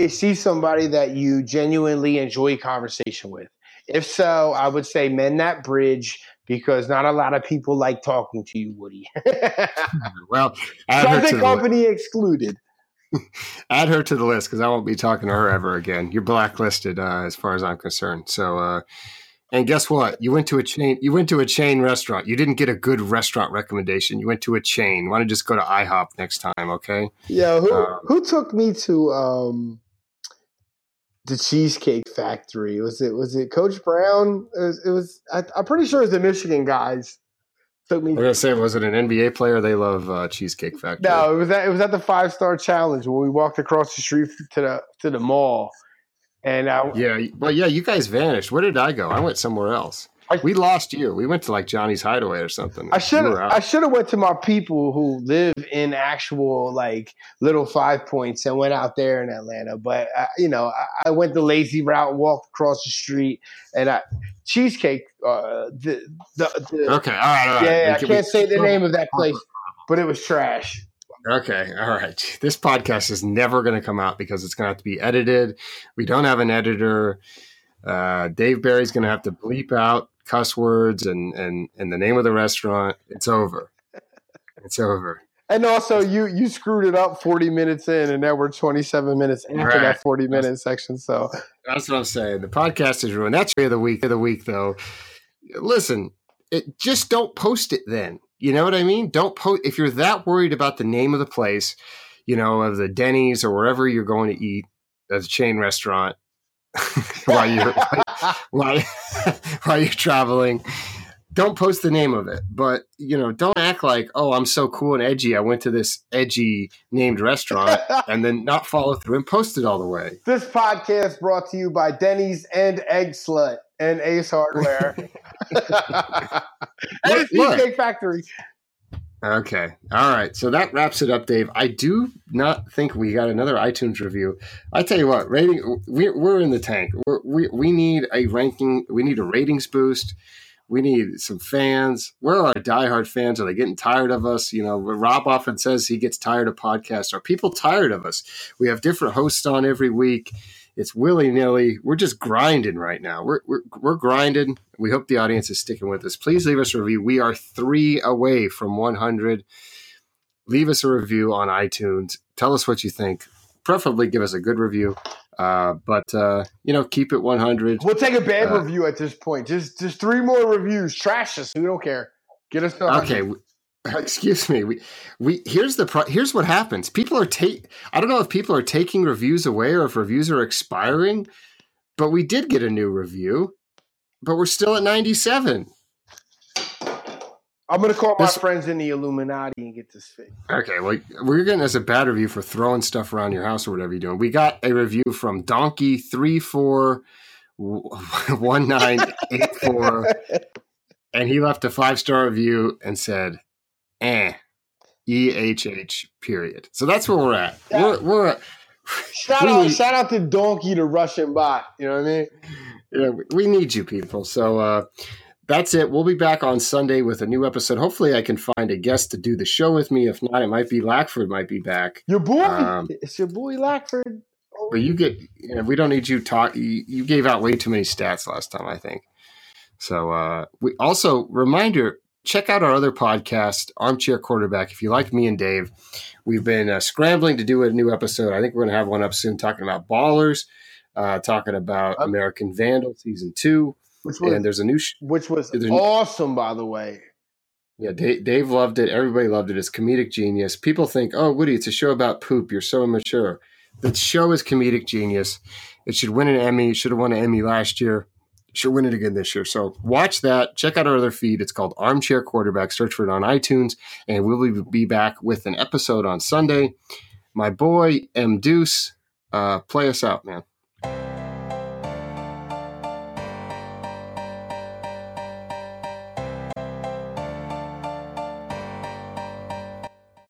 is she somebody that you genuinely enjoy conversation with? If so, I would say mend that bridge because not a lot of people like talking to you, Woody. Well, add her, to Present the, company excluded. add her to the list because I won't be talking to her ever again. You're blacklisted uh, as far as I'm concerned. So, uh, and guess what? You went to a chain. You went to a chain restaurant. You didn't get a good restaurant recommendation. You went to a chain. Why don't you just go to IHOP next time? Okay. Yo, who Um, who took me to um the Cheesecake Factory? Was it was it Coach Brown? It was. It was I, I'm pretty sure it was the Michigan guys. Took me. I was gonna say, was it an NBA player? They love uh, Cheesecake Factory. No, it was at it was at the five star challenge when we walked across the street to the to the mall, and I Yeah. Well, yeah. You guys vanished. Where did I go? I went somewhere else. I- we lost you. We went to like Johnny's Hideaway or something. I should have. I should have went to my people who live in actual like little five points and went out there in Atlanta. But I, you know, I, I went the lazy route, walked across the street, and I cheesecake. Uh, the the, the okay. All right. All right. yeah, yeah, I can't we- say the name of that place, but it was trash. Okay, all right. This podcast is never going to come out because it's going to have to be edited. We don't have an editor. Uh, Dave Barry's going to have to bleep out cuss words and, and, and the name of the restaurant. It's over. It's over. And also, you you screwed it up forty minutes in, and now we're twenty seven minutes after Right. that forty minute section. So That's what I'm saying. The podcast is ruined. That's of the week of the week, though. Listen, it just don't post it then. You know what I mean? Don't post if you're that worried about the name of the place, you know, of the Denny's or wherever you're going to eat, as a chain restaurant, while you're while, while you're traveling. don't post the name of it, but you know, don't act like, oh, I'm so cool and edgy. I went to this edgy named restaurant and then not follow through and post it all the way. This podcast brought to you by Denny's and Egg Slut and Ace Hardware. and Cheesecake Factory. Okay. All right. So that wraps it up, Dave. I do not think we got another iTunes review. I tell you what, rating we're, we're in the tank. We're, we we need a ranking. We need a ratings boost. We need some fans. Where are our diehard fans? Are they getting tired of us? You know, Rob often says he gets tired of podcasts. Are people tired of us? We have different hosts on every week. It's willy nilly. We're just grinding right now. We're, we're, we're grinding. We hope the audience is sticking with us. Please leave us a review. We are three away from 100. Leave us a review on iTunes. Tell us what you think. Preferably give us a good review. Uh, but uh, you know, keep it 100. We'll take a bad uh, review at this point. Just just three more reviews. Trash us. We don't care. Get us okay. Excuse me. We we here's the pro- here's what happens. People are take. I don't know if people are taking reviews away or if reviews are expiring, but we did get a new review, but we're still at 97. I'm gonna call my friends in the Illuminati and get this fixed. Okay, well, we're getting as a bad review for throwing stuff around your house or whatever you're doing. We got a review from Donkey three four one nine eight four, and he left a five star review and said, "Eh, E H H period." So that's where we're at. Yeah. We're, we're at, shout we out, shout out to Donkey, the Russian bot. You know what I mean? Yeah, we need you people. So. uh that's it. We'll be back on Sunday with a new episode. Hopefully, I can find a guest to do the show with me. If not, it might be Lackford might be back. Your boy, um, it's your boy Lackford. But you get, you know, we don't need you talk. You, you, gave out way too many stats last time, I think. So uh, we also reminder check out our other podcast, Armchair Quarterback. If you like me and Dave, we've been uh, scrambling to do a new episode. I think we're going to have one up soon, talking about ballers, uh, talking about American Vandal season two. Which was, and there's a new, sh- which was awesome, by the way. Yeah, Dave, Dave, loved it. Everybody loved it. It's comedic genius. People think, "Oh, Woody, it's a show about poop. You're so immature." The show is comedic genius. It should win an Emmy. It should have won an Emmy last year. Should win it again this year. So watch that. Check out our other feed. It's called Armchair Quarterback. Search for it on iTunes, and we'll be back with an episode on Sunday. My boy M Deuce, uh, play us out, man.